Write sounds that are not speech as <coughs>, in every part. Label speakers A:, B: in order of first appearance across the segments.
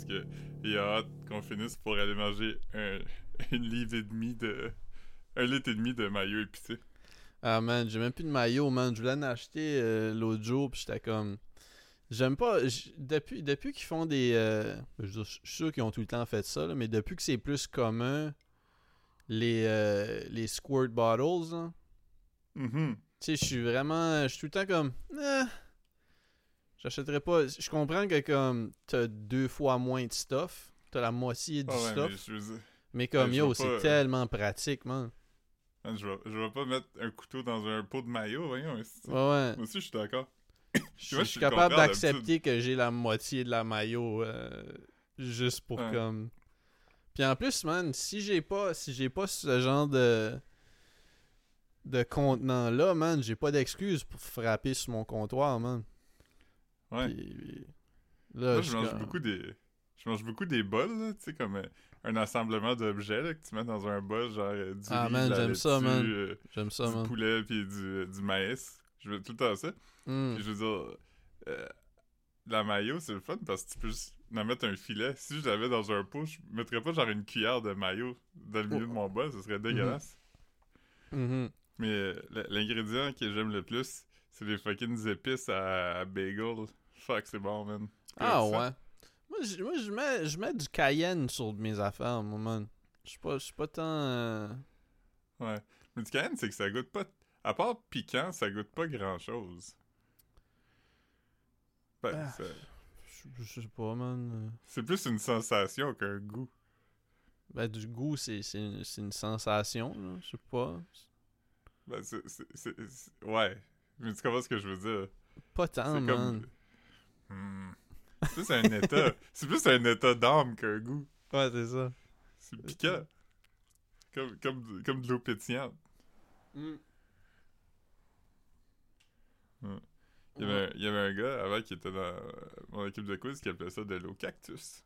A: parce que il a hâte qu'on finisse pour aller manger un, <laughs> une livre et demi de. Un litre et demi de maillot épicé.
B: Ah man, j'ai même plus de maillot, man. Je voulais en acheter euh, l'autre jour, puis j'étais comme. J'aime pas. Depuis, depuis qu'ils font des. euh, Je suis sûr qu'ils ont tout le temps fait ça, là, mais depuis que c'est plus commun, les, euh, les squirt bottles,
A: Mhm.
B: tu sais, je suis vraiment. Je suis tout le temps comme. Eh, J'achèterais pas. Je comprends que comme t'as deux fois moins de stuff, t'as la moitié du
A: Ah ouais,
B: stuff,
A: mais je
B: comme yo, c'est
A: euh,
B: tellement pratique, man.
A: man, je, vais, je vais pas mettre un couteau dans un pot de maillot, voyons.
B: Ouais, ouais.
A: Moi aussi, je suis d'accord.
B: Je <coughs> suis
A: le
B: capable d'accepter que j'ai la moitié de la maillot euh, juste pour
A: Ouais.
B: comme. Puis en plus, man, si j'ai pas si j'ai pas ce genre de de contenant là, man, j'ai pas d'excuse pour frapper sur mon comptoir, man.
A: Ouais.
B: Puis, là,
A: Moi, je mange
B: comme-
A: beaucoup des. Je mange beaucoup des bols, tu sais, comme euh, un assemblement d'objets que tu mets dans un bol, genre euh, du
B: Ah,
A: riz,
B: man,
A: de la
B: j'aime ça,
A: laitue,
B: man.
A: euh,
B: J'aime ça,
A: du
B: man.
A: poulet puis du, euh, du maïs. Je veux tout le temps ça.
B: Mm.
A: Puis je veux dire, euh, la maillot, c'est le fun parce que tu peux juste en mettre un filet. Si je l'avais dans un pot, je mettrais pas genre une cuillère de maillot dans le milieu de mon bol, ce serait dégueulasse.
B: Mhm.
A: Mais l'ingrédient que j'aime le plus, c'est les fucking épices à, à bagel. Fuck, c'est bon, man.
B: Ah
A: Ça,
B: ouais. Moi, je, moi, je mets, je mets du cayenne sur mes affaires, moi, man. Je suis pas, pas tant. euh,
A: Ouais. Mais du cayenne, c'est que ça goûte pas. À part piquant, ça goûte pas grand chose. Ben,
B: Ah.
A: ça-
B: Je, sais pas, man.
A: c'est plus une sensation qu'un goût.
B: Ben, du goût, c'est c'est une, c'est une sensation, là. Je sais pas.
A: Ben, c'est. c'est- Ouais. Mais tu comprends ce que je veux dire?
B: Pas tant,
A: c'est
B: man.
A: comme. Hmm. C'est plus un état. <laughs> c'est plus un état d'âme qu'un goût.
B: Ouais, c'est ça.
A: C'est piquant. Comme, comme, comme de l'eau pétillante.
B: Mm.
A: Il y, avait, un- il y avait un gars avant qui était dans mon équipe de quiz qui appelait ça de l'eau cactus.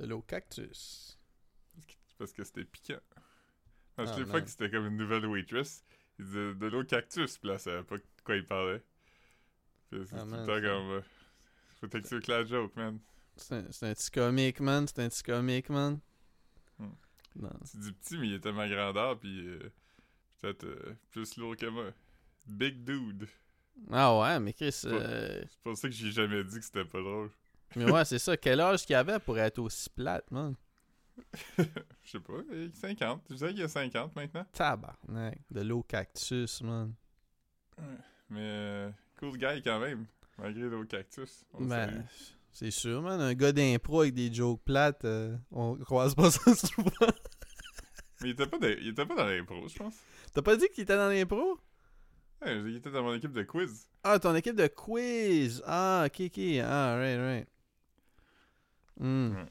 B: De l'eau cactus.
A: Parce que- Parce que c'était piquant. À
B: Ah,
A: fois que c'était comme une nouvelle waitress, il disait de l'eau cactus, puis là, elle savait pas de quoi il parlait. Puis c'est
B: Ah,
A: tout le temps
B: ça-
A: comme. Faut t'expliquer la joke, man.
B: C'est un, petit comique, man. C'est un petit comique, man.
A: Hmm. Tu dis petit, mais il était ma grandeur, puis euh, peut-être euh, plus lourd que moi. Big dude.
B: Ah ouais, mais Chris. euh,
A: C'est pour ça que j'ai jamais dit que c'était pas drôle.
B: Mais ouais, c'est ça. Quel âge qu'il avait pour être aussi plate, man? <laughs>
A: Je sais pas, il a 50. Je dirais qu'il a 50 maintenant.
B: Tabarnak. De l'eau cactus, man.
A: Mais euh, cool guy quand même, malgré l'eau cactus. On.
B: Ben, c'est sûr, man. Un gars d'impro avec des jokes plates, euh, on croise pas <laughs> ça souvent.
A: Mais il était pas, dans- il était pas dans l'impro, je pense.
B: T'as pas dit qu'il était dans l'impro?
A: Ouais, il était dans mon équipe de quiz.
B: Ah, ton équipe de quiz. Ah, ok, ok. Ah, right, right. Hmm.
A: Ouais.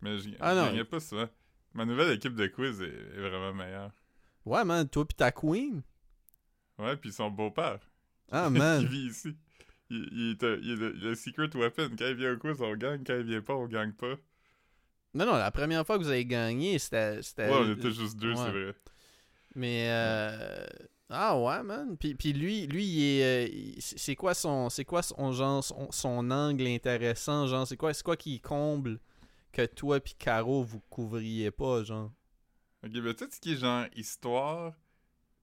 A: Mais je,
B: Ah
A: je
B: non.
A: gagnais pas souvent. Ma nouvelle équipe de quiz est, est vraiment meilleure.
B: Ouais, man. Toi pis ta queen.
A: Ouais, puis son beau-père.
B: Ah,
A: qui <laughs>
B: man.
A: vit ici. Il, il est, il est le, le secret weapon. Quand il vient au quiz, on gagne. Quand il vient pas, on gagne pas.
B: non, non, la première fois que vous avez gagné, c'était.
A: Ouais, on était juste deux,
B: ouais.
A: c'est vrai.
B: Mais euh... ah ouais man. Puis, puis lui lui il est euh, c'est quoi son c'est quoi son genre son, son angle intéressant genre c'est quoi c'est quoi qui comble que toi puis Caro vous couvriez pas genre?
A: Ok, ben tu sais ce qui est genre histoire?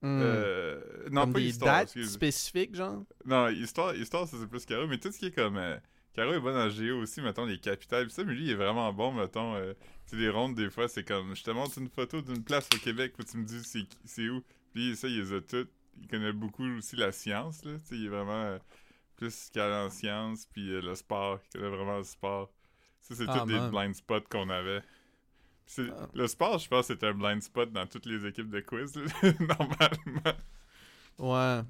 B: Hmm.
A: Euh, non,
B: Comme
A: pas
B: des
A: histoire.
B: dates
A: excuse.
B: spécifiques genre?
A: Non, histoire, histoire ça, c'est plus Caro, mais tout ce qui est comme. euh, Caro est bonne en géo aussi, mettons, les capitales. Pis ça, mais lui, il est vraiment bon, mettons. euh, tu sais, les rondes, des fois, c'est comme. Je te montre une photo d'une place au Québec, où tu me dis c'est, où. Puis ça, il les a toutes. Il connaît beaucoup aussi la science, là. Tu il est vraiment euh, plus calé en science, puis le sport. Il connaît vraiment le sport. Ça, c'est
B: Ah,
A: tous des blind spots qu'on avait.
B: Ah.
A: Le sport, je pense, c'est un blind spot dans toutes les équipes de quiz, <laughs> normalement.
B: Ouais.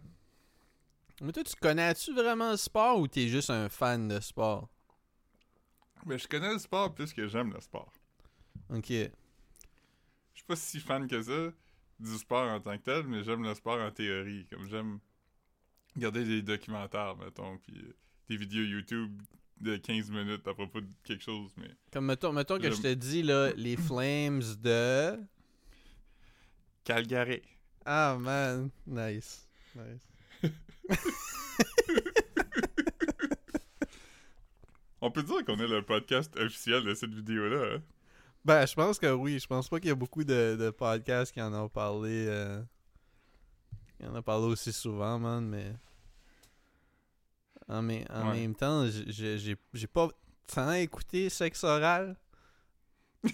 B: Mais toi tu connais-tu vraiment le sport ou t'es juste un fan de sport?
A: Mais je connais le sport plus que j'aime le sport.
B: Ok.
A: Je suis pas si fan que ça du sport en tant que tel, mais j'aime le sport en théorie. Comme j'aime regarder des documentaires, mettons, puis des vidéos YouTube de 15 minutes à propos de quelque chose, mais...
B: Comme mettons, mettons que je te dis là les <clears throat> Flames de
A: Calgary.
B: Ah man, nice. Nice. <laughs>
A: On peut dire qu'on est le podcast officiel de cette vidéo-là. Hein?
B: Ben, je pense que oui. Je pense pas qu'il y a beaucoup de, de podcasts qui en ont parlé. Euh... Qui en ont parlé aussi souvent, man, mais. En, mais, en
A: Ouais.
B: même temps, j'ai pas tant écouté sexe oral. <laughs>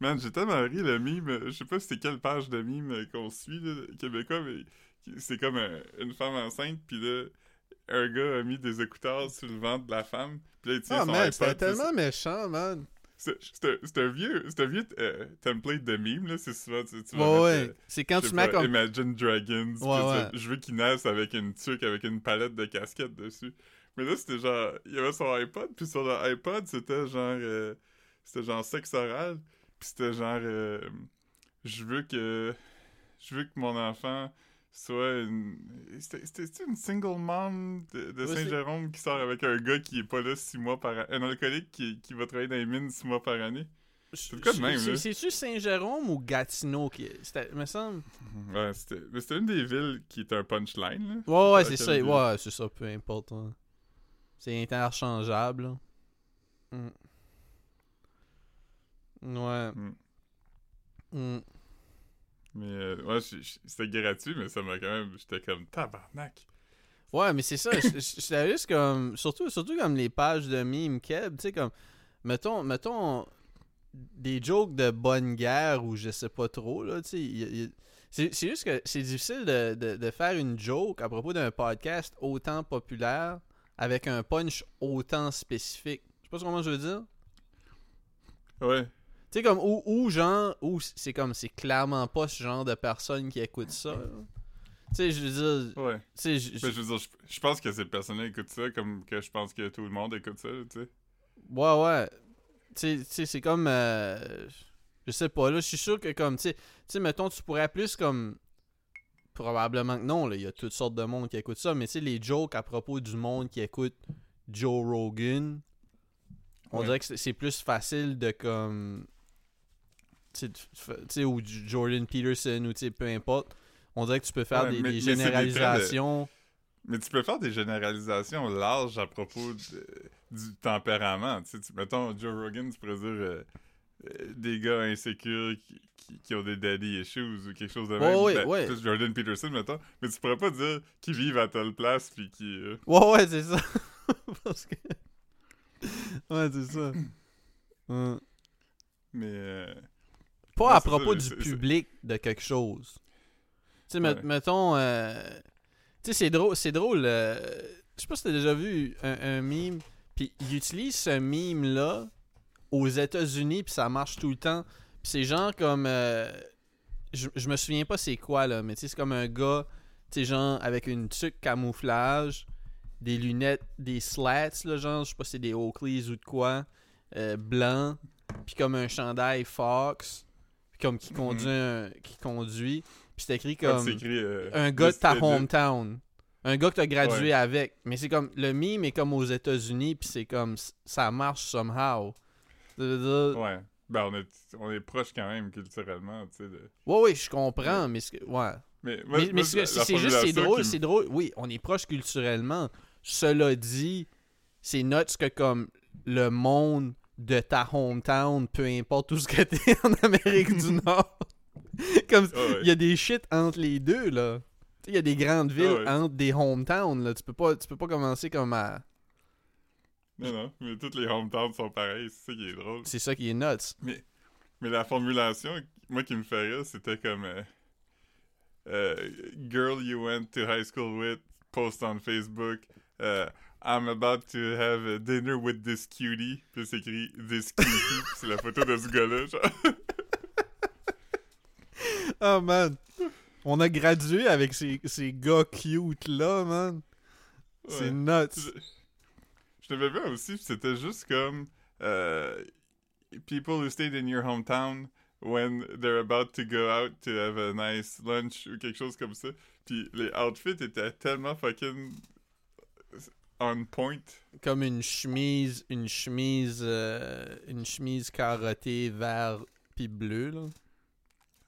A: Man, j'ai tellement ri le mime. Je sais pas c'était quelle page de mime qu'on suit, là, québécois, mais c'est comme un- une femme enceinte, puis là, un gars a mis des écouteurs sur le ventre de la femme, puis là, il tient
B: Ah,
A: son
B: man,
A: iPod.
B: c'était
A: c'est-
B: tellement méchant, man.
A: C'est un, vieux, c'est un vieux euh, template de mime, là, c'est souvent, tu,
B: Ouais, ouais.
A: euh,
B: C'est quand tu mets comme.
A: Imagine Dragons,
B: Ouais,
A: je veux qu'il naisse avec une tuque, avec une palette de casquettes dessus. Mais là, c'était genre, il y avait son iPod, puis sur le iPod, c'était genre, euh, c'était genre sexe oral, puis c'était genre, je veux que, je veux que mon enfant soit une, c'était une single mom de, Saint-Jérôme qui sort avec un gars qui est pas là six mois par an, un alcoolique qui, qui va travailler dans les mines six mois par année.
B: C'est
A: cas de même.
B: C'est-tu Saint-Jérôme ou Gatineau qui. C'était. Me semble. <laughs>
A: Ouais, c'était, mais c'était une des villes qui était un punchline, là.
B: Ouais, ouais, c'est ça.
A: ville.
B: Ouais, c'est ça, peu importe. C'est interchangeable. là. Mm. Ouais.
A: Mm.
B: Mm.
A: Mais euh, ouais, c'était gratuit, mais ça m'a quand même. J'étais comme tabarnak.
B: Ouais, mais c'est ça. J'étais juste comme. Surtout, surtout comme les pages de meme Keb, tu sais, comme. Mettons, mettons. Des jokes de bonne guerre ou je sais pas trop, là, tu sais. c'est juste que c'est difficile de, de, de faire une joke à propos d'un podcast autant populaire avec un punch autant spécifique. Je sais pas comment je veux dire.
A: Ouais.
B: Tu sais, comme, ou, ou genre, ou c'est comme, c'est clairement pas ce genre de personne qui écoute ça. Tu sais, je veux dire,
A: Ouais.
B: je- je-
A: Mais je veux dire, je, je pense que ces personnes-là écoutent ça comme que je pense que tout le monde écoute ça, tu sais.
B: Ouais, ouais. Tu sais- c'est comme. euh, je sais pas, là, je suis sûr que comme. Tu sais- tu sais, mettons, tu pourrais plus comme. Probablement que non, là. Il y a toutes sortes de monde qui écoute ça, mais tu sais, les jokes à propos du monde qui écoute Joe Rogan, on
A: Ouais.
B: dirait que c'est plus facile de comme. Tu sais, de fa- tu sais, ou du Jordan Peterson, ou peu importe. On dirait que tu peux faire
A: Ouais,
B: des,
A: mais-
B: des
A: mais c'est des traits de-
B: généralisations.
A: Mais tu peux faire des généralisations larges à propos de- du tempérament. Tu mettons, Joe Rogan, tu pourrais dire euh, euh, des gars insécures qui, qui, qui ont des daddy issues ou quelque chose de même.
B: ouais,
A: Ben,
B: ouais.
A: plus Jordan Peterson, mettons. Mais tu pourrais pas dire qu'ils vivent à telle place puis qui. euh,
B: Ouais, ouais, c'est ça. <laughs> Parce que. Ouais, c'est ça. <coughs>
A: Mais.
B: Pas à propos du public de quelque chose. Tu sais,
A: Ouais.
B: mettons. euh, Tu sais, c'est drôle. C'est drôle. euh, Je sais pas si t'as déjà vu un, un meme. Puis il utilise ce meme-là aux États-Unis, puis ça marche tout le temps. Puis c'est genre comme. euh, Je, je me souviens pas c'est quoi, là, mais tu sais, c'est comme un gars, tu sais, genre avec une tuque camouflage, des lunettes, des slats, là, genre, je sais pas si c'est des Oakleys ou de quoi, blanc, puis comme un chandail Fox, comme qui conduit, un- qui conduit, puis c'est écrit
A: comme écrit, euh,
B: un gars de ta hometown. Un gars que t'as gradué
A: Ouais.
B: avec. Mais c'est comme, le meme est comme aux États-Unis, puis c'est comme, ça marche somehow.
A: Ouais. Ben, on est, on est proche quand même culturellement, tu sais. de-
B: Ouais, ouais, je comprends, mais c'est- ouais.
A: Mais,
B: Mais, c'est juste, c'est drôle, c'est drôle. Oui, on est proche culturellement. Cela dit, c'est nuts que comme le monde de ta hometown, peu importe où ce que t'es <laughs> en Amérique du <laughs> Nord, comme
A: Ah ouais.
B: il y a des shit entre les deux là. Tu sais, Il y a des grandes villes
A: Ah ouais.
B: entre des hometowns là. Tu peux pas, tu peux pas commencer comme à.
A: Non, non, mais toutes les hometowns sont pareils, c'est ça qui est drôle.
B: C'est ça qui est nuts.
A: Mais la formulation, moi, qui me rire, c'était comme... euh, euh, girl you went to high school with, post on Facebook, euh, I'm about to have a dinner with this cutie. Puis c'est écrit this cutie, c'est la photo de ce gars-là, genre. <laughs>
B: Oh man. On a gradué avec ces, ces gars cute là, man. C'est nuts.
A: Je, l'avais vu aussi, c'était juste comme euh, people who stayed in your hometown when they're about to go out to have a nice lunch ou quelque chose comme ça. Puis les outfits étaient tellement fucking on point.
B: Comme une chemise, une chemise, euh, une chemise carottée vert puis bleu là.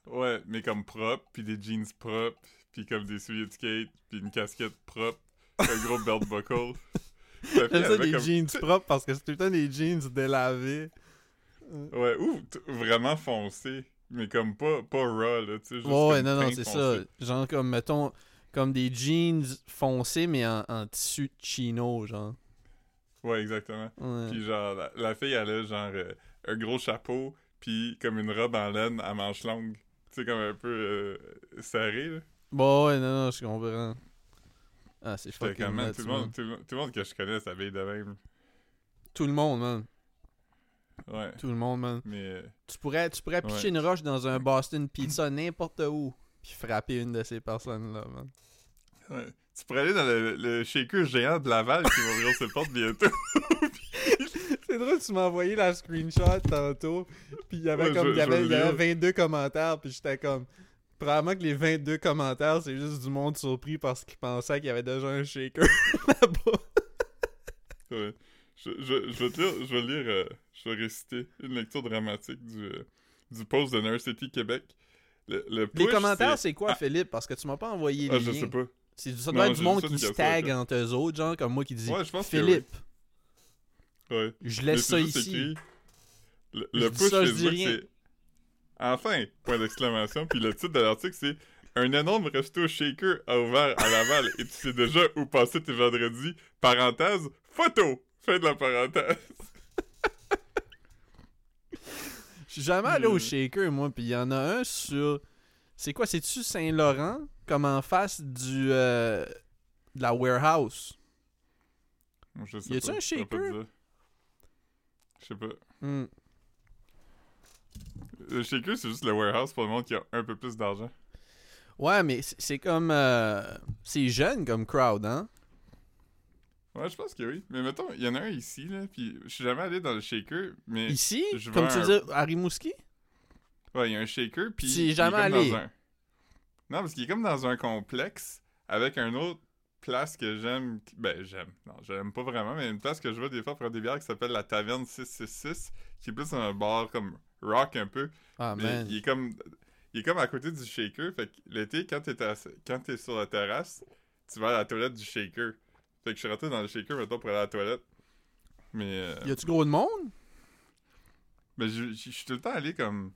A: Ouais, mais comme propre, puis des jeans propres, puis comme des souliers de skate, puis une casquette propre. un gros belt buckle. <laughs>
B: J'aime ça des
A: comme-
B: jeans propres parce que c'est tout le temps des jeans délavés.
A: Ouais, ou vraiment foncé. Mais comme pas, pas raw, là, tu sais. juste
B: Ouais, non, non, c'est ça. Genre comme, mettons, comme des jeans foncés, mais en, en tissu chino, genre.
A: Ouais, exactement.
B: Ouais.
A: Puis genre, la, la fille, elle a genre euh, un gros chapeau, puis comme une robe en laine à manches longues. Tu sais, comme un peu euh, serré, là.
B: Bon, ouais, non, non, je comprends. Ah, c'est fucking
A: man,
B: nuts,
A: tout, le monde, tout, le monde- tout le monde que je connais s'habille de même.
B: Tout le monde, man.
A: Ouais.
B: Tout le monde, man.
A: Mais, euh,
B: Tu pourrais, tu pourrais pitcher
A: Ouais.
B: une roche dans un Boston Pizza n'importe où, puis frapper une de ces personnes-là, man.
A: ouais. Tu pourrais aller dans le, le shaker géant de Laval qui va ouvrir ses portes bientôt. <laughs>
B: C'est drôle, tu m'as envoyé la screenshot tantôt, puis il y avait
A: Ouais,
B: comme,
A: je-
B: il y avait,
A: je
B: il y
A: veux
B: avait 22 commentaires, puis j'étais comme... Probablement que les 22 commentaires, c'est juste du monde surpris parce qu'ils pensaient qu'il y avait déjà un shaker <laughs> là-bas.
A: Ouais. Je, je, je vais te lire, je vais lire, euh, je vais réciter une lecture dramatique du, euh, du post de Nurse City Québec. Le, le
B: Les commentaires, c'est quoi,
A: Ah.
B: Philippe? Parce que tu m'as pas envoyé
A: Ah,
B: les
A: je
B: liens.
A: sais pas.
B: C'est, ça doit être du monde qui se tag entre eux autres, genre que moi qui dit
A: Ouais, je pense que
B: Philippe,
A: Ouais.
B: je laisse ça ici.
A: écrit, Le,
B: Je
A: le
B: dis
A: push
B: ça, je dis
A: Facebook,
B: rien.
A: c'est Enfin! Point d'exclamation. Puis le titre de l'article, c'est Un énorme resto shaker a ouvert à Laval et tu sais déjà où passer tes vendredis. Parenthèse, photo! Fin de la parenthèse.
B: Je suis jamais allé au
A: Euh.
B: shaker, moi, puis il y en a un sur. C'est quoi, c'est-tu Saint-Laurent? Comme en face du. euh, de la warehouse?
A: Je sais
B: Y a-tu
A: pas,
B: un shaker?
A: Je sais pas.
B: Hmm.
A: Le shaker, c'est juste le warehouse pour le monde qui a un peu plus d'argent.
B: Ouais, mais c'est c'est comme. euh, c'est jeune comme crowd, hein?
A: Ouais, je pense que oui. Mais mettons, il y en a un ici, là, puis je suis jamais allé dans le shaker, mais...
B: Ici,
A: je
B: comme tu
A: un-
B: dis, à Rimouski?
A: Ouais, il y a un shaker, puis...
B: Tu es jamais allé?
A: dans un- Non, parce qu'il est comme dans un complexe, avec un autre place que j'aime... Ben, j'aime. Non, j'aime pas vraiment, mais une place que je vois des fois pour des bières qui s'appelle la Taverne 666, qui est plus un bar comme rock un peu,
B: Ah,
A: mais
B: man.
A: il est comme... Il est comme à côté du shaker, fait que l'été, quand t'es à- quand t'es sur la terrasse, tu vas à la toilette du shaker. Fait que je suis rentré dans le shaker, mettons, pour aller à la toilette. Mais... euh,
B: Y a-tu gros de monde?
A: mais je, je- je suis tout le temps allé comme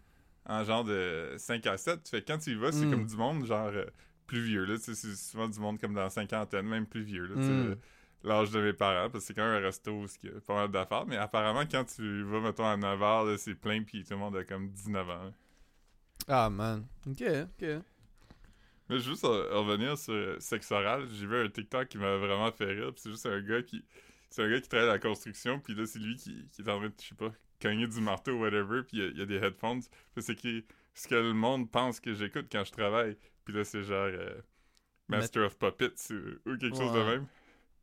A: en genre de 5 à 7. Fait que quand tu y vas, c'est
B: Mm.
A: comme du monde genre euh, plus vieux. Là, c'est souvent du monde comme dans la cinquantaine, même plus vieux. Là,
B: Mm.
A: le- L'âge de mes parents, parce que c'est quand même un resto où il y a pas mal d'affaires. Mais apparemment, quand tu vas, mettons, à 9h, là, c'est plein, puis tout le monde a comme 19 ans. là.
B: Ah, man. Ok, ok.
A: Mais juste euh, revenir sur sexe oral, j'ai vu un TikTok qui m'a vraiment fait rire. c'est juste un gars qui. C'est un gars qui travaille à la construction, puis là, c'est lui qui, qui est en train de, je sais pas, cogner du marteau ou whatever, puis il y a- il y, a des headphones. Puis c'est qui ce que le monde pense que j'écoute quand je travaille. Puis là, c'est genre euh, Master of Puppets ou, ou quelque chose de même.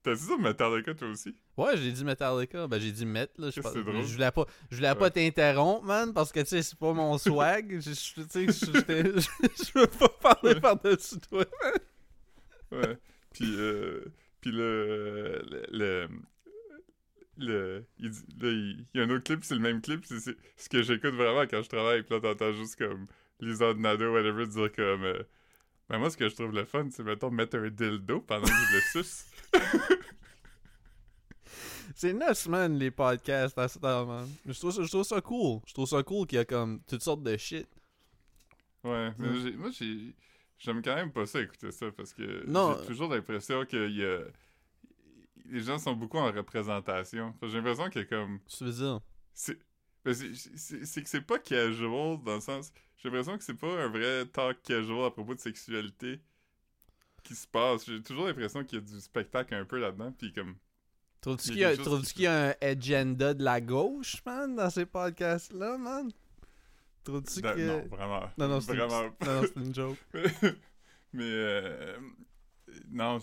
A: T'as dit ça Metallica, toi aussi?
B: Ouais, j'ai dit Metallica. Ben, j'ai dit Met, là. Je, pas-
A: que c'est drôle?
B: je voulais pas, je voulais pas t'interrompre, man, parce que, tu sais, c'est pas mon <laughs> swag. je, tu sais, je, veux pas parler
A: Ouais.
B: par-dessus toi.
A: Ouais. Puis, euh, puis le, le, le, le- il, dit- là, il, il y a un autre clip, c'est le même clip, c'est ce que j'écoute vraiment quand je travaille, puis là, t'entends juste comme Lisa Nado, whatever, dire comme, euh, ben moi, ce que je trouve le fun, c'est, mettons, mettre un dildo pendant que je le suce. <laughs>
B: C'est nuts, man, les podcasts à cette heure, man. Je trouve, ça, je trouve ça cool. Je trouve ça cool qu'il y a comme toutes sortes de shit.
A: Ouais, mais j'ai- moi, j'ai, j'aime quand même pas ça, écouter ça, parce que j'ai toujours l'impression que y a, les gens sont beaucoup en représentation. J'ai l'impression que comme,
B: Tu veux dire?
A: C'est ben, que c'est pas casual dans le sens. J'ai l'impression que c'est pas un vrai talk casual à propos de sexualité qui se passe. J'ai toujours l'impression qu'il y a du spectacle un peu là-dedans. Puis comme.
B: Trouves-tu
A: Il
B: qu'il
A: y a qui-
B: y a un agenda de la gauche, man, dans ces podcasts-là, man? Trouves-tu
A: da-
B: que...
A: Non, vraiment.
B: Non, non, c'est une,
A: vraiment
B: non, non, c'est une joke. <laughs>
A: Mais. euh, non,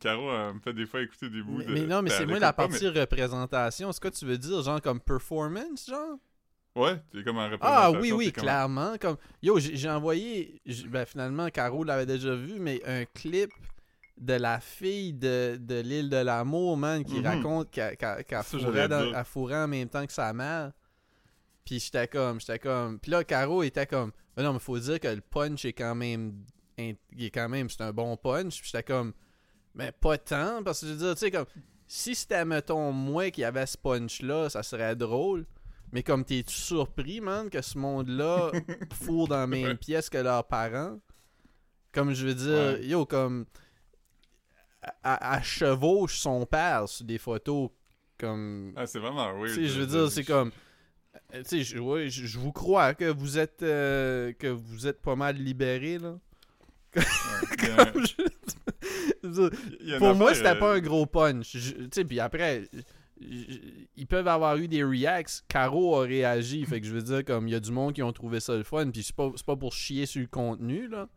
A: Caro euh, me fait des fois écouter des bouts
B: Mais,
A: de.
B: mais non, mais
A: ben,
B: c'est
A: elle
B: moi
A: écoute
B: la partie représentation. C'est quoi tu veux dire? Genre comme performance, genre?
A: Ouais, c'est comme en
B: Ah oui, oui,
A: comme-
B: clairement. Comme... Yo, j'ai envoyé, ben finalement, Caro l'avait déjà vu, mais un clip de la fille de, de l'île de l'amour, man, qui
A: Mhm.
B: raconte qu'elle
A: Ça,
B: fourrait, dans- en même temps que sa mère. Puis j'étais comme, j'étais comme... Puis là, Caro était comme, mais non, mais faut dire que le punch est quand même... Il est quand même, c'est un bon punch. Puis j'étais comme, Mais pas tant, parce que je veux dire, tu sais, comme, si c'était, mettons, moi qui avait ce punch-là, ça serait drôle. Mais comme t'es-tu surpris, man, que ce monde-là <laughs> fourre dans la même pièce que leurs parents? Comme je veux dire,
A: Ouais.
B: yo, comme. À, à- chevauche son père sur des photos. Comme.
A: Ah, c'est vraiment weird.
B: Je veux dire, c'est comme. Tu sais, je, ouais, je, vous crois que vous êtes. euh, que vous êtes pas mal libérés, là. <laughs> Comme je- pour moi, c'était pas
A: euh,
B: un gros punch. Tu puis après, ils peuvent avoir eu des reacts. Caro a réagi. Fait que je veux dire, comme il y a du monde qui ont trouvé ça le fun. Puis c'est pas, pas pour chier sur le contenu, là.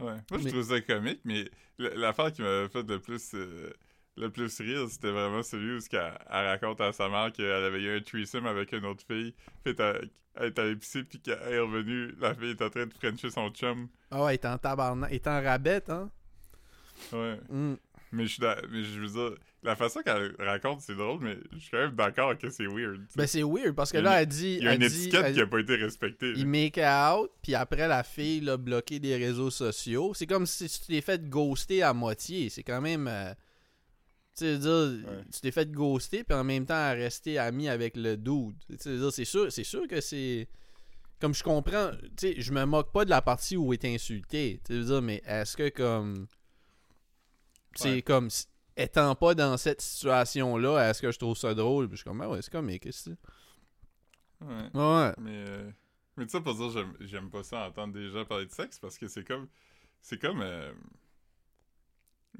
A: Ouais. Moi, je trouve ça comique, mais l'affaire qui m'avait fait le plus, euh, le plus rire, c'était vraiment celui où elle raconte à sa mère qu'elle avait eu un threesome avec une autre fille. Puis elle elle est allée pisser, puis qu'elle est revenue, la fille est en train de frencher son chum.
B: Ah ouais, il est en tabarnak. Il est en rabette, hein?
A: Ouais.
B: Mm.
A: Mais je mais je veux dire, la façon qu'elle raconte, c'est drôle, mais je suis quand même d'accord que c'est weird.
B: Ben c'est weird parce que là, elle dit.
A: Il y a
B: elle
A: une
B: dit-
A: étiquette
B: elle-
A: qui a pas été respectée.
B: Il make out, puis après la fille l'a bloqué des réseaux sociaux. C'est comme si tu t'es fait ghoster à moitié. C'est quand même. euh, tu dire,
A: Ouais.
B: tu t'es fait ghoster, puis en même temps rester ami avec le dude. Tu sais, dire, c'est sûr, c'est sûr que c'est. Comme je comprends, tu sais, je me moque pas de la partie où il est insulté. Tu sais, dire, mais est-ce que comme. C'est
A: Ouais.
B: comme. Étant pas dans cette situation-là, est-ce que je trouve ça drôle? Puis je suis comme, ah ouais, c'est comique, qu'est-ce que c'est?
A: Ouais.
B: Ouais.
A: Mais, euh, mais tu sais, pour dire, j'aime, j'aime pas ça entendre des gens parler de sexe parce que c'est comme. C'est comme. euh,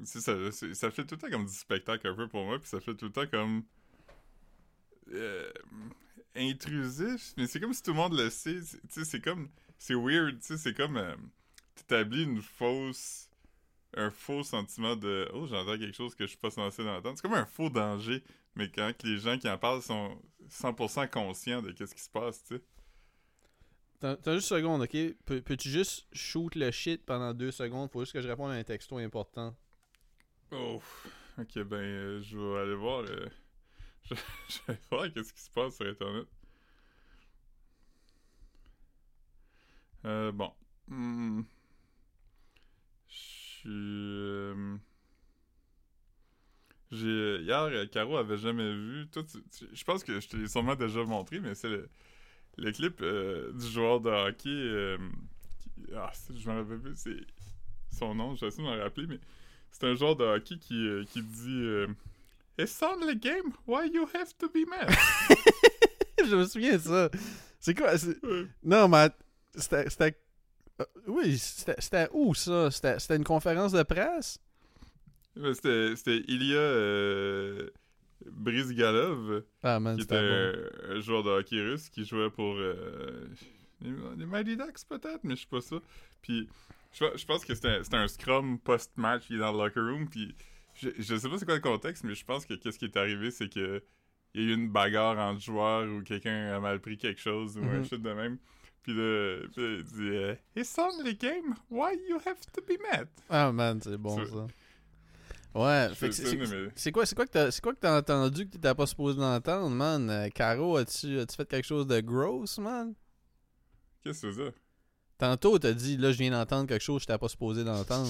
A: ça, ça fait tout le temps comme du spectacle un peu pour moi, puis ça fait tout le temps comme. euh, intrusif, mais c'est comme si tout le monde le sait. Tu sais, c'est comme. C'est weird, tu sais, c'est comme. Euh, T'établis une fausse. Un faux sentiment de. Oh, j'entends quelque chose que je suis pas censé entendre. C'est comme un faux danger, mais quand les gens qui en parlent sont 100% conscients de qu'est-ce qui se passe, tu sais.
B: T'as juste une seconde, ok? Peux- Peux-tu juste shoot le shit pendant deux secondes? Faut juste que je réponde à un texto important?
A: Oh, ok, ben, euh, je vais aller voir. <laughs> je, vais voir qu'est-ce qui se passe sur Internet. Euh, bon. Hmm. Je euh, J'ai. Hier, euh, Caro avait jamais vu. Je pense que je te l'ai sûrement déjà montré, mais c'est le, le clip du joueur de hockey. ah, je me rappelle plus, c'est son nom, j'essaie de m'en rappeler, mais c'est un joueur de hockey qui, euh, qui dit euh, It's only game, why you have to be mad? <laughs>
B: je me souviens de ça. C'est quoi?
A: Ouais.
B: Non, mais c'était... euh, Oui, c'était où ça? C'était une conférence de presse?
A: C'était Ilya euh, Brizgalov,
B: Ah man,
A: qui était
B: bon.
A: un, joueur de hockey russe qui jouait pour euh, les, les Mighty Ducks peut-être, mais je sais pas ça. Puis je, je pense que c'était un- un scrum post-match, il est dans le locker room, puis je, je sais pas c'est quoi le contexte, mais je pense que qu'est-ce qui est arrivé, c'est que il y a eu une bagarre entre joueurs ou quelqu'un a mal pris quelque chose ou un
B: Mhm.
A: shit de même. Puis là, il dit euh, It's only game, why you have to be mad?
B: Ah man, c'est bon
A: Ça-.
B: Ouais, fait que
A: C'est-
B: quoi, quoi que t'as, entendu que t'étais pas supposé d'entendre, man? Euh, Caro, as-tu, as-tu fait quelque chose de gross, man?
A: Qu'est-ce que c'est ça?
B: Tantôt, t'as dit, là, je viens d'entendre quelque chose que j'étais pas supposé d'entendre.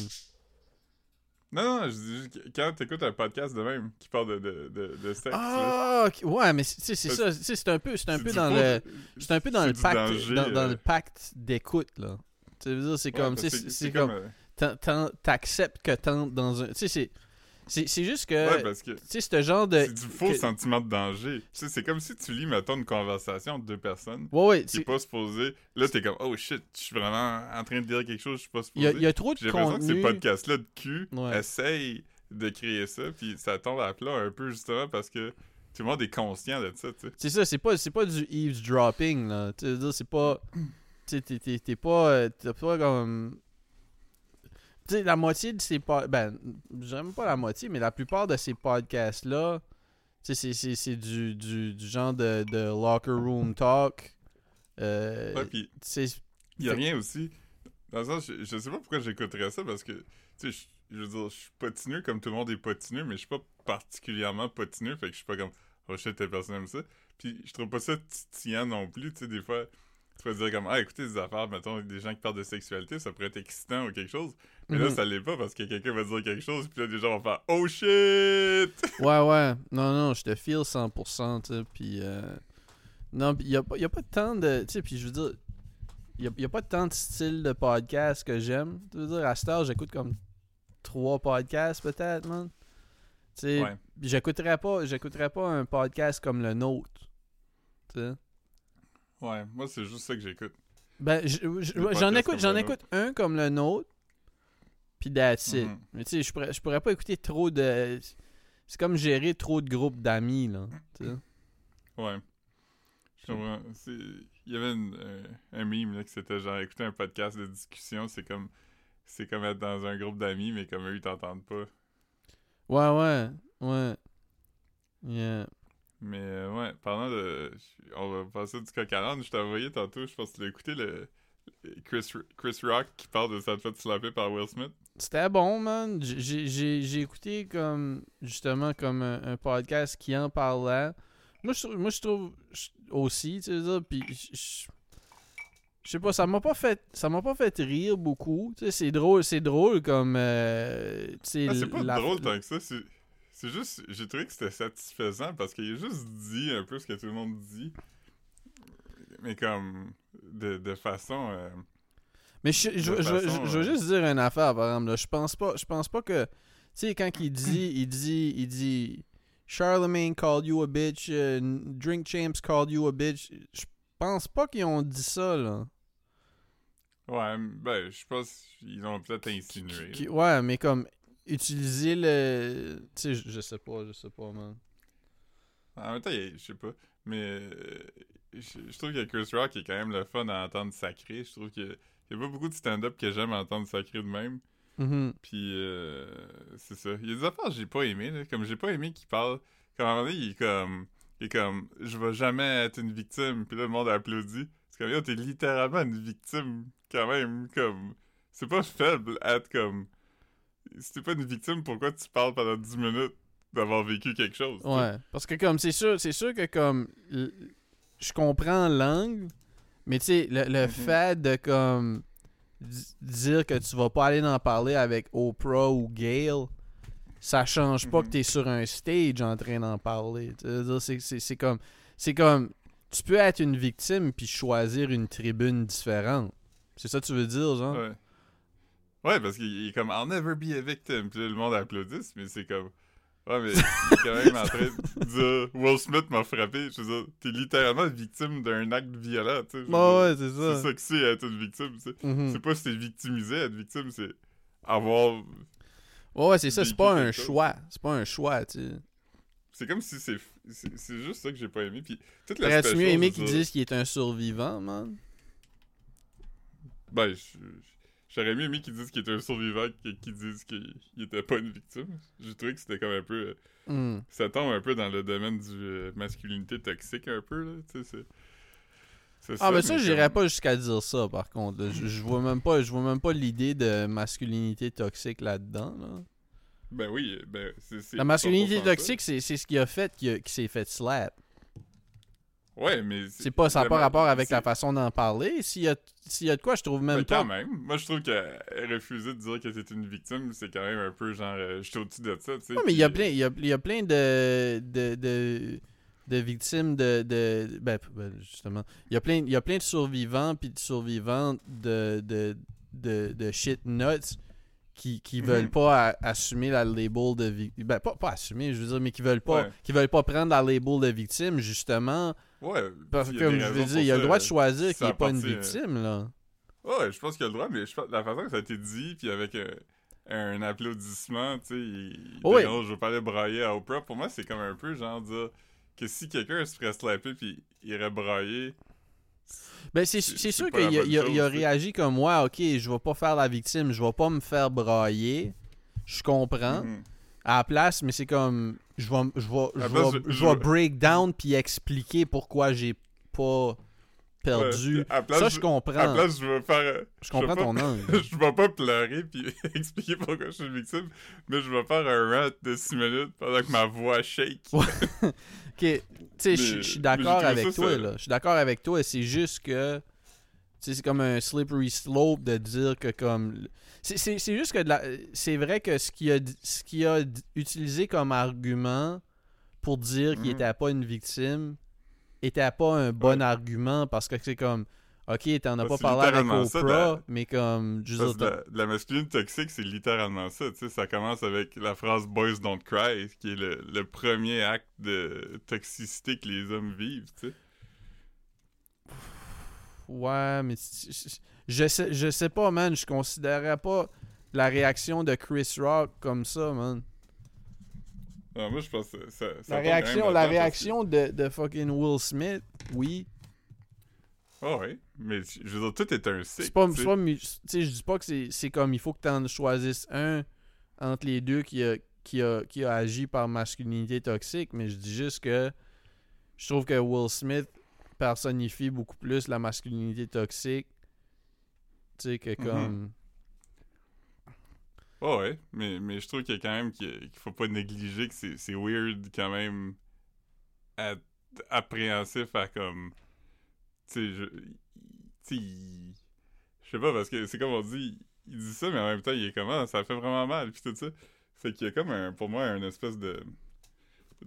A: Non, non, je dis quand t'écoutes un podcast de même qui parle de, de, de, de sexe,
B: Ah, ouais, mais c'est, ça, c'est un peu, c'est un peu dans
A: faux-
B: le, c'est un peu dans le pacte,
A: danger,
B: dans, dans
A: euh.
B: le pacte d'écoute, là. Tu veux dire, c'est
A: Ouais,
B: comme, c'est, comme,
A: euh,
B: t'acceptes que t'entres dans un, tu sais, c'est, c'est, c'est juste que,
A: ouais, parce que
B: tu sais, ce genre de,
A: c'est du faux
B: que-
A: sentiment de danger. Tu sais, c'est comme si tu lis, mettons, une conversation de deux personnes
B: ouais, ouais,
A: qui est pas supposé. Là, t'es comme, oh shit, je suis vraiment en train de dire quelque chose, je suis pas supposé.
B: il y a trop de
A: J'ai l'impression que ces
B: contenu.
A: podcasts-là de cul
B: Ouais.
A: essayent de créer ça, puis ça tombe à plat un peu justement parce que tout le monde est conscient de ça, tu sais.
B: C'est ça, c'est pas, c'est pas du eavesdropping, là. Tu veux dire, c'est pas. Tu sais, t'es- t'es t'es pas. euh, T'es pas comme. Tu sais, la moitié de ces podcasts. Ben, j'aime pas la moitié, mais la plupart de ces podcasts-là, c'est- c'est c'est du, du, du genre de, de locker room talk. Euh,
A: Ouais, Il y a rien aussi. Dans le sens, je, je sais pas pourquoi j'écouterais ça parce que, tu sais, je, je veux dire, je suis patineux comme tout le monde est patineux, mais je suis pas particulièrement patineux, fait que je suis pas comme, oh shit, telle personne aime ça. Puis je trouve pas ça titillant non plus, tu sais, des fois, tu vas dire comme, ah, écoutez, des affaires, mettons, des gens qui parlent de sexualité, ça pourrait être excitant ou quelque chose. Mais là,
B: Mhm.
A: ça l'est pas parce que quelqu'un va dire quelque chose, puis là, des gens vont faire, oh shit! <laughs>
B: Ouais, ouais. Non, non, je te feel 100%, tu sais, puis... euh, Non, il y a, pas- y a pas tant de... Tu sais, puis je veux dire, il y a, y a pas tant de style de podcast que j'aime. Tu veux dire, à cette heure, j'écoute comme trois podcasts, peut-être, man. Tu sais,
A: Ouais.
B: j'écouterais pas, pas un podcast comme le nôtre, tu sais.
A: Ouais, moi, c'est juste ça que j'écoute.
B: Ben, j'en écoute, j'en écoute un comme le nôtre, puis that's it.
A: Mhm.
B: Mais tu sais, je pourrais, je pourrais pas écouter trop de... C'est comme gérer trop de groupes d'amis, là.
A: Ouais. Je comprends. C'est- Il y avait une- un, un meme là, que c'était genre écouter un podcast de discussion, c'est comme c'est comme être dans un groupe d'amis, mais comme eux ils t'entendent pas.
B: Ouais, ouais, ouais. Yeah.
A: Mais euh, ouais, parlant de. On va passer du coq à l'âne. Je t'ai envoyé tantôt, je pense que tu l'as écouté le. Chris, Chris Rock qui parle de ça te fait slapper par Will Smith.
B: C'était bon, man. J'ai j'ai- j'ai écouté comme justement comme un, un podcast qui en parlait. Moi, je, trouve- moi, je trouve aussi, tu sais, ça, puis je- sais pas, ça m'a pas fait ça m'a pas fait rire beaucoup. Tu sais, c'est drôle, c'est drôle comme euh, tu sais
A: Ah, c'est pas drôle tant que ça. C'est c'est juste. J'ai trouvé que c'était satisfaisant parce qu'il a juste dit un peu ce que tout le monde dit. Mais comme. De, de façon. euh,
B: Mais je, je,
A: de
B: je- je-
A: façon,
B: je veux
A: euh,
B: juste dire une affaire, par exemple. là. Je pense pas, je pense pas que. Tu sais, quand il dit, <clears throat> il dit, il dit, Charlemagne called you a bitch, euh, Drink Champs called you a bitch. Je pense pas qu'ils ont dit ça, là.
A: Ouais, ben, je pense qu'ils l'ont peut-être insinué.
B: Qui- ouais, mais comme, utiliser le. Tu sais, je, je sais pas, je sais pas, man.
A: En même temps, je sais pas. Mais euh, je, je trouve que Chris Rock est quand même le fun à entendre sacré. Je trouve qu'il y a pas beaucoup de stand-up que j'aime entendre sacré de même.
B: Mhm.
A: Puis euh, c'est ça. Il y a des affaires que j'ai pas aimé. Là. Comme j'ai pas aimé qu'il parle. Comme à un moment donné, il est comme. Il est comme. Je vais jamais être une victime. Puis là, le monde applaudit. C'est comme, yo, t'es littéralement une victime, quand même. Comme. C'est pas faible être comme. Si t'es pas une victime, pourquoi tu parles pendant 10 minutes d'avoir vécu quelque chose?
B: Ouais, parce que comme c'est sûr, c'est sûr que comme je comprends l'angle, mais tu sais le, le
A: Mhm.
B: fait de comme di- dire que tu vas pas aller en parler avec Oprah ou Gail, ça change pas
A: Mhm.
B: que tu es sur un stage en train d'en parler. Tu veux dire, C'est c'est- c'est comme c'est comme tu peux être une victime puis choisir une tribune différente. C'est ça que tu veux dire, genre?
A: Ouais. Ouais, parce qu'il est comme I'll never be a victim. Puis là, le monde applaudisse, mais c'est comme. Ouais, mais il est quand même en train de <laughs> dire Will Smith m'a frappé. Je veux dire, t'es littéralement victime d'un acte violent, tu sais. veux
B: Ouais,
A: dire.
B: ouais, c'est
A: C'est
B: ça.
A: ça que c'est être une victime, tu sais.
B: Mhm.
A: C'est pas si t'es victimisé, être victime, c'est avoir.
B: Ouais, ouais, c'est ça, c'est pas un choix. C'est pas un choix, tu sais.
A: C'est comme si c'est. C'est c'est juste ça que j'ai pas aimé. Puis toute
B: T'aurais-tu
A: l'aspect
B: mieux aimé qu'ils disent qu'il est un survivant, man?
A: Ben, je- j'aurais mieux aimé qu'ils disent qu'il était un survivant que qu'ils disent qu'il il était pas une victime. J'ai trouvé que c'était comme un peu. euh,
B: Hmm.
A: ça tombe un peu dans le domaine du euh, masculinité toxique un peu là tu sais c'est c'est
B: Ah, mais ça,
A: mais
B: j'irais
A: comme-
B: pas jusqu'à dire ça, par contre. Je, je vois même pas, je vois même pas l'idée de masculinité toxique là-dedans. là.
A: ben oui ben c'est
B: La masculinité
A: 100% ça.
B: toxique, c'est c'est ce qui a fait qu'il s'est fait slap.
A: Ouais mais
B: C'est pas, ça n'a pas rapport avec la façon d'en parler. S'il y, a, s'il y a de quoi, je trouve même
A: ben,
B: pas.
A: quand même moi je trouve qu'elle refuser de dire que c'est une victime c'est quand même un peu genre euh, j'étais au-dessus de ça tu sais
B: Ouais, mais il y a plein, il y a, il y a plein de, de, de, de victimes de, de ben, ben, justement, il y a plein, il y a plein de survivants puis de survivantes de, de, de, de shit nuts qui, qui
A: Mhm.
B: veulent pas assumer la label de victime, ben pas, pas assumer, je veux dire, mais qui veulent pas,
A: Ouais.
B: qui veulent pas prendre la label de victime justement
A: ouais
B: parce que comme je veux dire, il a le droit de choisir qu'il
A: ça
B: est pas une victime là.
A: Ouais, je pense qu'il a le droit, mais je pense, la façon que ça a été dit, puis avec euh, un applaudissement, tu sais, il,
B: Oui.
A: je veux pas aller brailler à Oprah. Pour moi, c'est comme un peu genre dire que si quelqu'un se ferait slapper puis il irait brailler,
B: Ben, c'est, sûr qu'il a, il il réagi comme moi, ok, je vais pas faire la victime, je vais pas me faire brailler. Je comprends.
A: mhm.
B: À la place, mais c'est comme. Je vais, je je
A: je-
B: break down puis expliquer pourquoi j'ai pas perdu.
A: Ouais, à la place,
B: Ça, je comprends.
A: À la place, je vais faire.
B: je comprends
A: pas-
B: ton angle. <laughs>
A: je vais pas pleurer puis <laughs> expliquer pourquoi je suis victime, mais je vais faire un rant de 6 minutes pendant que ma voix shake. <laughs>
B: Ok, tu sais, je suis d'accord avec
A: ça,
B: toi,
A: ça-
B: là. Je suis d'accord avec toi, c'est juste que c'est comme un slippery slope de dire que comme. C'est, juste que c'est vrai que ce qu'il a, ce qu'il a utilisé comme argument pour dire qu'il
A: Mhm.
B: était pas une victime était pas un bon
A: Ouais.
B: argument parce que c'est comme. Ok, t'en as pas parlé avec Oprah, mais comme. je
A: Parce
B: dire,
A: la, la masculine toxique, c'est littéralement ça. Tu sais, ça commence avec la phrase Boys don't cry, qui est le, le premier acte de toxicité que les hommes vivent. Tu sais.
B: Ouais, mais je sais, je sais pas, man. Je considérais pas la réaction de Chris Rock comme ça, man.
A: Non, moi, je pense que ça. ça
B: La réaction, la
A: que-
B: réaction de, de fucking Will Smith, oui.
A: Ah ouais, mais je veux dire, tout est un cycle.
B: C'est pas,
A: tu sais.
B: je dis pas que c'est, c'est comme il faut que tu en choisisses un entre les deux qui a, qui a, qui a agi par masculinité toxique, mais je dis juste que je trouve que Will Smith personnifie beaucoup plus la masculinité toxique. Tu sais, que
A: Mhm.
B: comme.
A: Ah ouais, mais, mais je trouve qu'il y a quand même qu'il faut pas négliger que c'est c'est weird quand même à- appréhensif à comme tu sais je tu sais il- je sais pas parce que c'est comme on dit il dit ça mais en même temps il est comment ça fait vraiment mal puis tout ça fait qu'il y a comme un pour moi un espèce de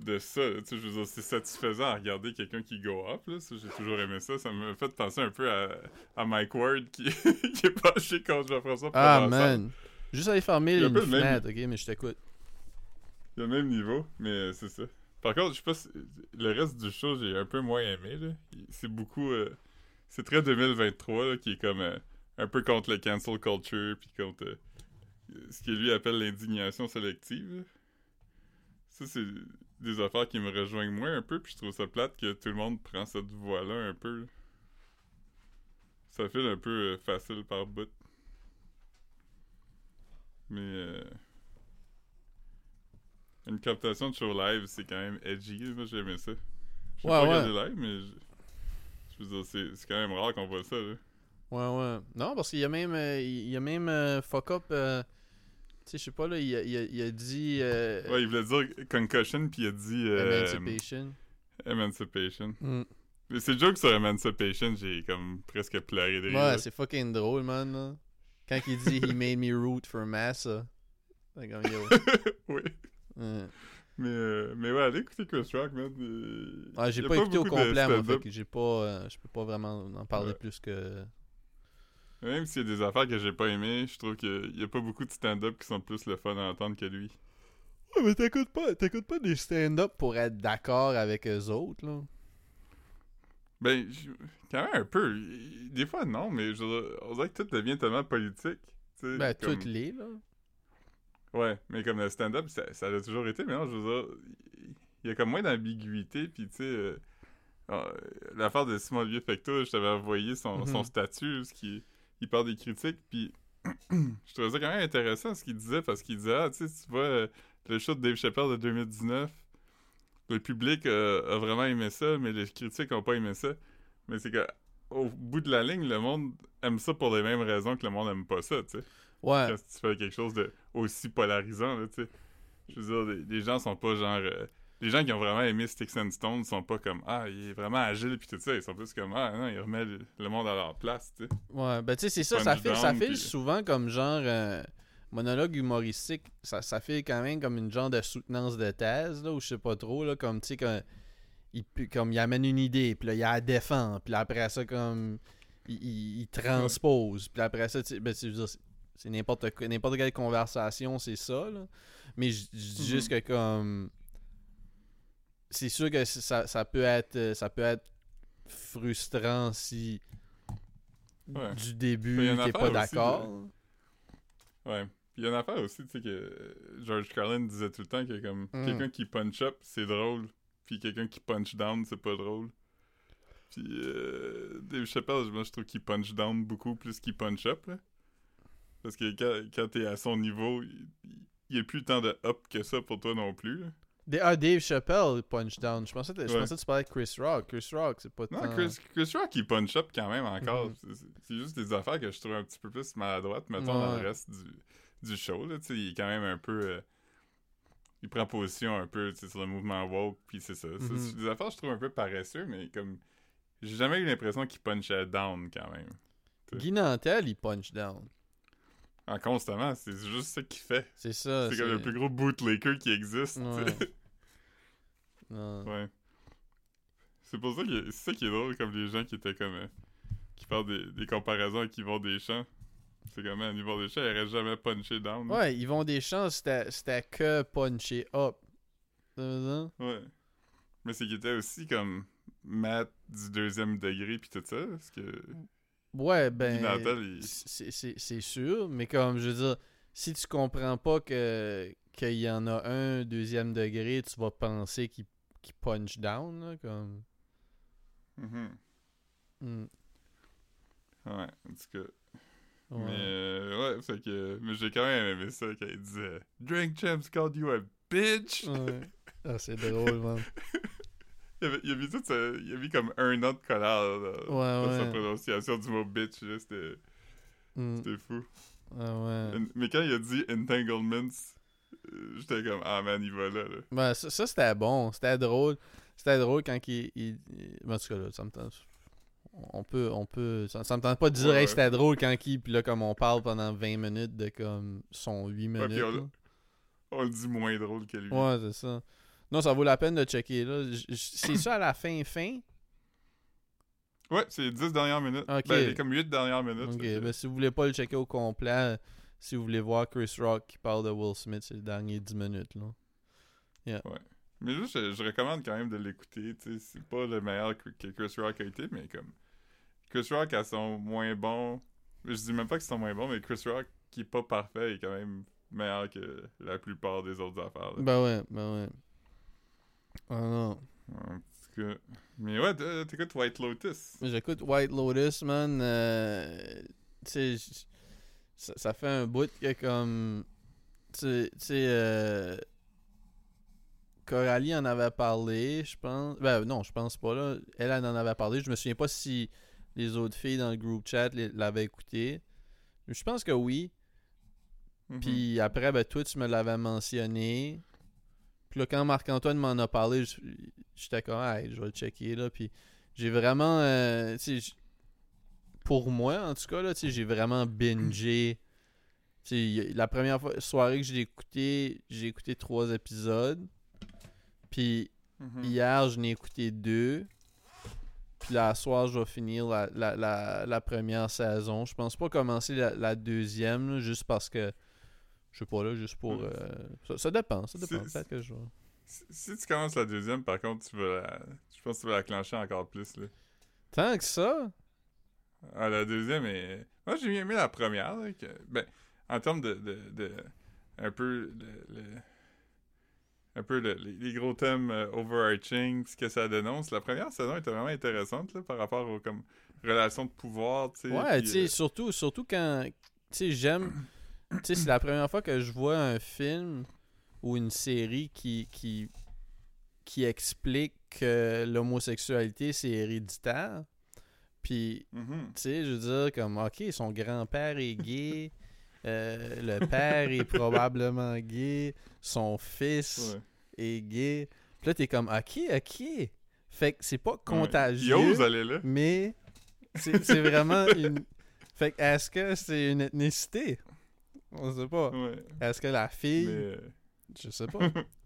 A: de ça tu sais je veux dire c'est satisfaisant à regarder quelqu'un qui go up là j'ai toujours aimé ça ça me fait penser un peu à, à Mike Ward qui, <laughs> qui est penché contre Jean-François
B: Ah, man. Juste aller fermer une
A: le même-
B: fenêtre, ok, mais je t'écoute.
A: Il y a le même niveau, mais c'est ça. Par contre, je sais pas si... Le reste du show, j'ai un peu moins aimé, là. C'est beaucoup... euh, C'est très 2023, là, qui est comme... euh, un peu contre le cancel culture, puis contre... euh, ce que lui appelle l'indignation sélective. Ça, c'est des affaires qui me rejoignent moins un peu, puis je trouve ça plate que tout le monde prend cette voie-là un peu. Ça file un peu euh, facile par bout. Mais... euh, une captation de show live, c'est quand même edgy. Moi, j'aimais ça. Je
B: Ouais,
A: pas
B: ouais.
A: regardé live, mais je, veux dire, c'est, c'est quand même rare qu'on voit ça. Là.
B: Ouais, ouais. Non, parce qu'il y a même, euh, il y a même euh, fuck up. Tu sais, je sais pas, là, il a, il a, il a dit euh,
A: Ouais, il voulait dire concussion, puis il a dit euh,
B: Emancipation.
A: Emancipation.
B: Mm.
A: Mais c'est joke sur Emancipation, j'ai comme presque pleuré de rire.
B: Ouais, c'est fucking drôle, man. là. Quand il dit He made me root for massa. Yo. <laughs>
A: oui.
B: Ouais.
A: Mais, euh, mais ouais, allez écouter Chris Rock, man. Euh,
B: Ouais, j'ai pas, écouté au complet, moi, fait que j'ai pas, euh, je peux pas vraiment en parler
A: Ouais.
B: plus que.
A: Même s'il y a des affaires que j'ai pas aimées, je trouve qu'il y a pas beaucoup de stand-up qui sont plus le fun à entendre que lui.
B: Ouais, mais t'écoutes pas, t'écoutes pas des stand-up pour être d'accord avec eux autres, là.
A: Ben, quand même un peu. Des fois, non, mais je veux dire, on dirait que tout devient tellement politique. tu sais,
B: Ben,
A: comme-
B: toutes les, là.
A: Ouais, mais comme le stand-up, ça, ça a toujours été, mais non, je veux dire, il y a comme moins d'ambiguïté, puis tu sais, euh, euh, l'affaire de Simon Olivier Fecto, je t'avais envoyé son,
B: Mhm.
A: son statut, ce qui, il parle des critiques, puis <clears throat> je trouvais ça quand même intéressant ce qu'il disait, parce qu'il disait, ah, tu sais, tu vois, euh, le show de Dave Chappelle de 2019, le public euh, a vraiment aimé ça, mais les critiques ont pas aimé ça. Mais c'est que, au bout de la ligne, le monde aime ça pour les mêmes raisons que le monde aime pas ça, tu sais
B: Ouais.
A: quand tu fais quelque chose de aussi polarisant, là, tu sais. Je veux dire, les, les gens sont pas genre... euh, les gens qui ont vraiment aimé Sticks and Stones sont pas comme « Ah, il est vraiment agile » puis tout ça. Ils sont plus comme « Ah, non, il remet le, monde à leur place », tu sais.
B: Ouais, ben tu sais, c'est ça, ça fait, ça souvent comme genre euh, monologue humoristique, ça, ça fait quand même comme une genre de soutenance de thèse, là, ou je sais pas trop, là, comme tu sais, quand il, comme il amène une idée, puis là, il la défend, puis là, après ça, comme il, il- il transpose, puis après ça, tu sais, ben, c'est- n'importe quoi, n'importe quelle conversation, c'est ça, là. Mais je dis
A: Mhm.
B: juste que comme c'est sûr que ça, ça peut être euh, ça peut être frustrant si
A: Ouais.
B: du début t'es pas d'accord.
A: Ouais. Puis il y a une affaire aussi, tu sais, que euh, George Carlin disait tout le temps que comme
B: Mm.
A: quelqu'un qui punch up, c'est drôle, puis quelqu'un qui punch down, c'est pas drôle. Puis euh, Dave Chappelle, moi, je trouve qu'il punch down beaucoup plus qu'il punch up, là. Parce que quand, quand t'es à son niveau, il il y a plus tant de up que ça pour toi non plus, là.
B: Ah, Dave Chappelle punch down. Je pensais, que- je
A: Ouais.
B: pensais que tu parlais de Chris Rock. Chris Rock, c'est pas
A: Non,
B: tant...
A: Chris, Chris Rock, il punch up quand même encore.
B: Mhm.
A: C'est- juste des affaires que je trouve un petit peu plus maladroites, mettons, dans le reste du, du show. Là, il est quand même un peu. euh, il prend position un peu sur le mouvement woke, puis c'est ça. C'est-
B: Mhm.
A: C'est des affaires que je trouve un peu paresseux, mais comme. J'ai jamais eu l'impression qu'il punchait down quand même. t'sais.
B: Guy Nantel, il punch down.
A: En constamment, c'est juste ça qu'il fait.
B: C'est ça.
A: C'est comme le plus gros bootlegger qui existe.
B: Ouais.
A: Ouais. C'est pour ça que c'est ça qui est drôle, comme les gens qui étaient comme. euh, qui parlent des, des comparaisons avec Yvon Deschamps. C'est comme, man, Yvon Deschamps, il aurait jamais punché down.
B: Ouais, ils vont des chances, c'était c'était que puncher up. Dire?
A: Ouais. Mais c'est qu'il était aussi comme Matt du deuxième degré pis tout ça. Parce que.
B: Ouais, ben.
A: Il-
B: c'est sûr, mais comme je veux dire, si tu comprends pas que qu'il y en a un deuxième degré, tu vas penser qu'il qu'il punch down, là, comme.
A: Mhm.
B: Hmm,
A: Ouais, en tout cas.
B: ouais.
A: Mais euh, ouais, fait que. Mais j'ai quand même aimé ça quand il disait Drink Champs called you a bitch!
B: Ouais. Ah, c'est drôle, man. <laughs>
A: Il, avait- il a mis tout ça, il a mis comme un an de colère là, dans
B: Ouais,
A: sa
B: ouais.
A: prononciation du mot bitch, c'était c'était fou.
B: ah, ouais.
A: Mais quand il a dit entanglements, <laughs> j'étais comme ah man, il va là. là.
B: Ben, ça, ça, c'était bon. C'était drôle. C'était drôle quand il. il, ben, en tout cas, là, ça me tente. On peut. On peut ça, ça me tente pas de dire,
A: Ouais,
B: hey,
A: ouais.
B: c'était drôle quand il. Puis là, comme on parle pendant 20 minutes de comme son 8 minutes.
A: on-
B: là.
A: On le dit moins drôle que lui.
B: Ouais, c'est ça. Non, ça vaut la peine de checker, là. C'est ça à la fin, fin?
A: Ouais, c'est les 10 dernières minutes. Ben, il y a comme 8 dernières minutes.
B: Ok,
A: que-
B: ben si vous voulez pas le checker au complet, si vous voulez voir Chris Rock qui parle de Will Smith, c'est les derniers 10 minutes, là.
A: Mais juste, je, je recommande quand même de l'écouter. C'est pas le meilleur que que Chris Rock a été, mais comme. Chris Rock a son moins bon. Je dis même pas que c'est son moins bon, mais Chris Rock, qui est pas parfait, est quand même meilleur que la plupart des autres affaires. là.
B: Ben ouais, ben ouais. Ah non.
A: En tout cas. Mais ouais, t'é- t'écoutes White Lotus.
B: J'écoute White Lotus, man. euh, tu sais, ça, ça fait un bout que comme. Tu sais- euh, Coralie en avait parlé, je pense. Ben non, je pense pas, là. Elle, elle en avait parlé. Je me souviens pas si les autres filles dans le group chat l'avaient écouté. Je pense que oui.
A: Mhm.
B: Puis après, ben, toi, tu me l'avais mentionné. Puis là, quand Marc-Antoine m'en a parlé, j'étais comme, hey, je vais le checker, là. Puis j'ai vraiment, euh, tu sais, j- pour moi, en tout cas, là, j'ai vraiment bingé. La première fois, soirée que j'ai écouté, j'ai écouté trois épisodes. Puis
A: Mhm.
B: Hier, je n'ai écouté deux. Puis là, ce soir, je vais finir la, la, la, la première saison. Je pense pas commencer la, la deuxième, là, juste parce que. Je sais pas, là, juste pour.
A: Mm.
B: euh, ça, ça dépend, ça dépend. Peut-être que je.
A: Si, si tu commences la deuxième, par contre, tu vas la... Je pense que tu vas la clencher encore plus, là.
B: Tant que ça?
A: Ah, la deuxième est... Moi, j'ai bien aimé la première, là, que- Ben, en termes de... de, de- un peu... Le, le- Un peu le- les, gros thèmes euh, overarching, ce que ça dénonce. La première saison était vraiment intéressante, là, par rapport aux, comme, relations de pouvoir, tu sais.
B: Ouais,
A: puis,
B: tu sais,
A: euh,
B: surtout, surtout quand. Tu sais, j'aime. Tu sais, c'est la première fois que je vois un film ou une série qui. qui qui explique que l'homosexualité c'est héréditaire. Puis
A: mhm.
B: Tu sais, je veux dire, comme, ok, son grand-père est gay, <laughs> euh, le père est probablement gay, son fils
A: Ouais.
B: est gay. Puis là, t'es comme, ok, ok. Fait que c'est pas contagieux, mais c'est vraiment une. <laughs> Fait que est-ce que c'est une ethnicité? On sait pas.
A: Ouais.
B: Est-ce que la fille?
A: Mais... euh,
B: Je sais pas. <laughs>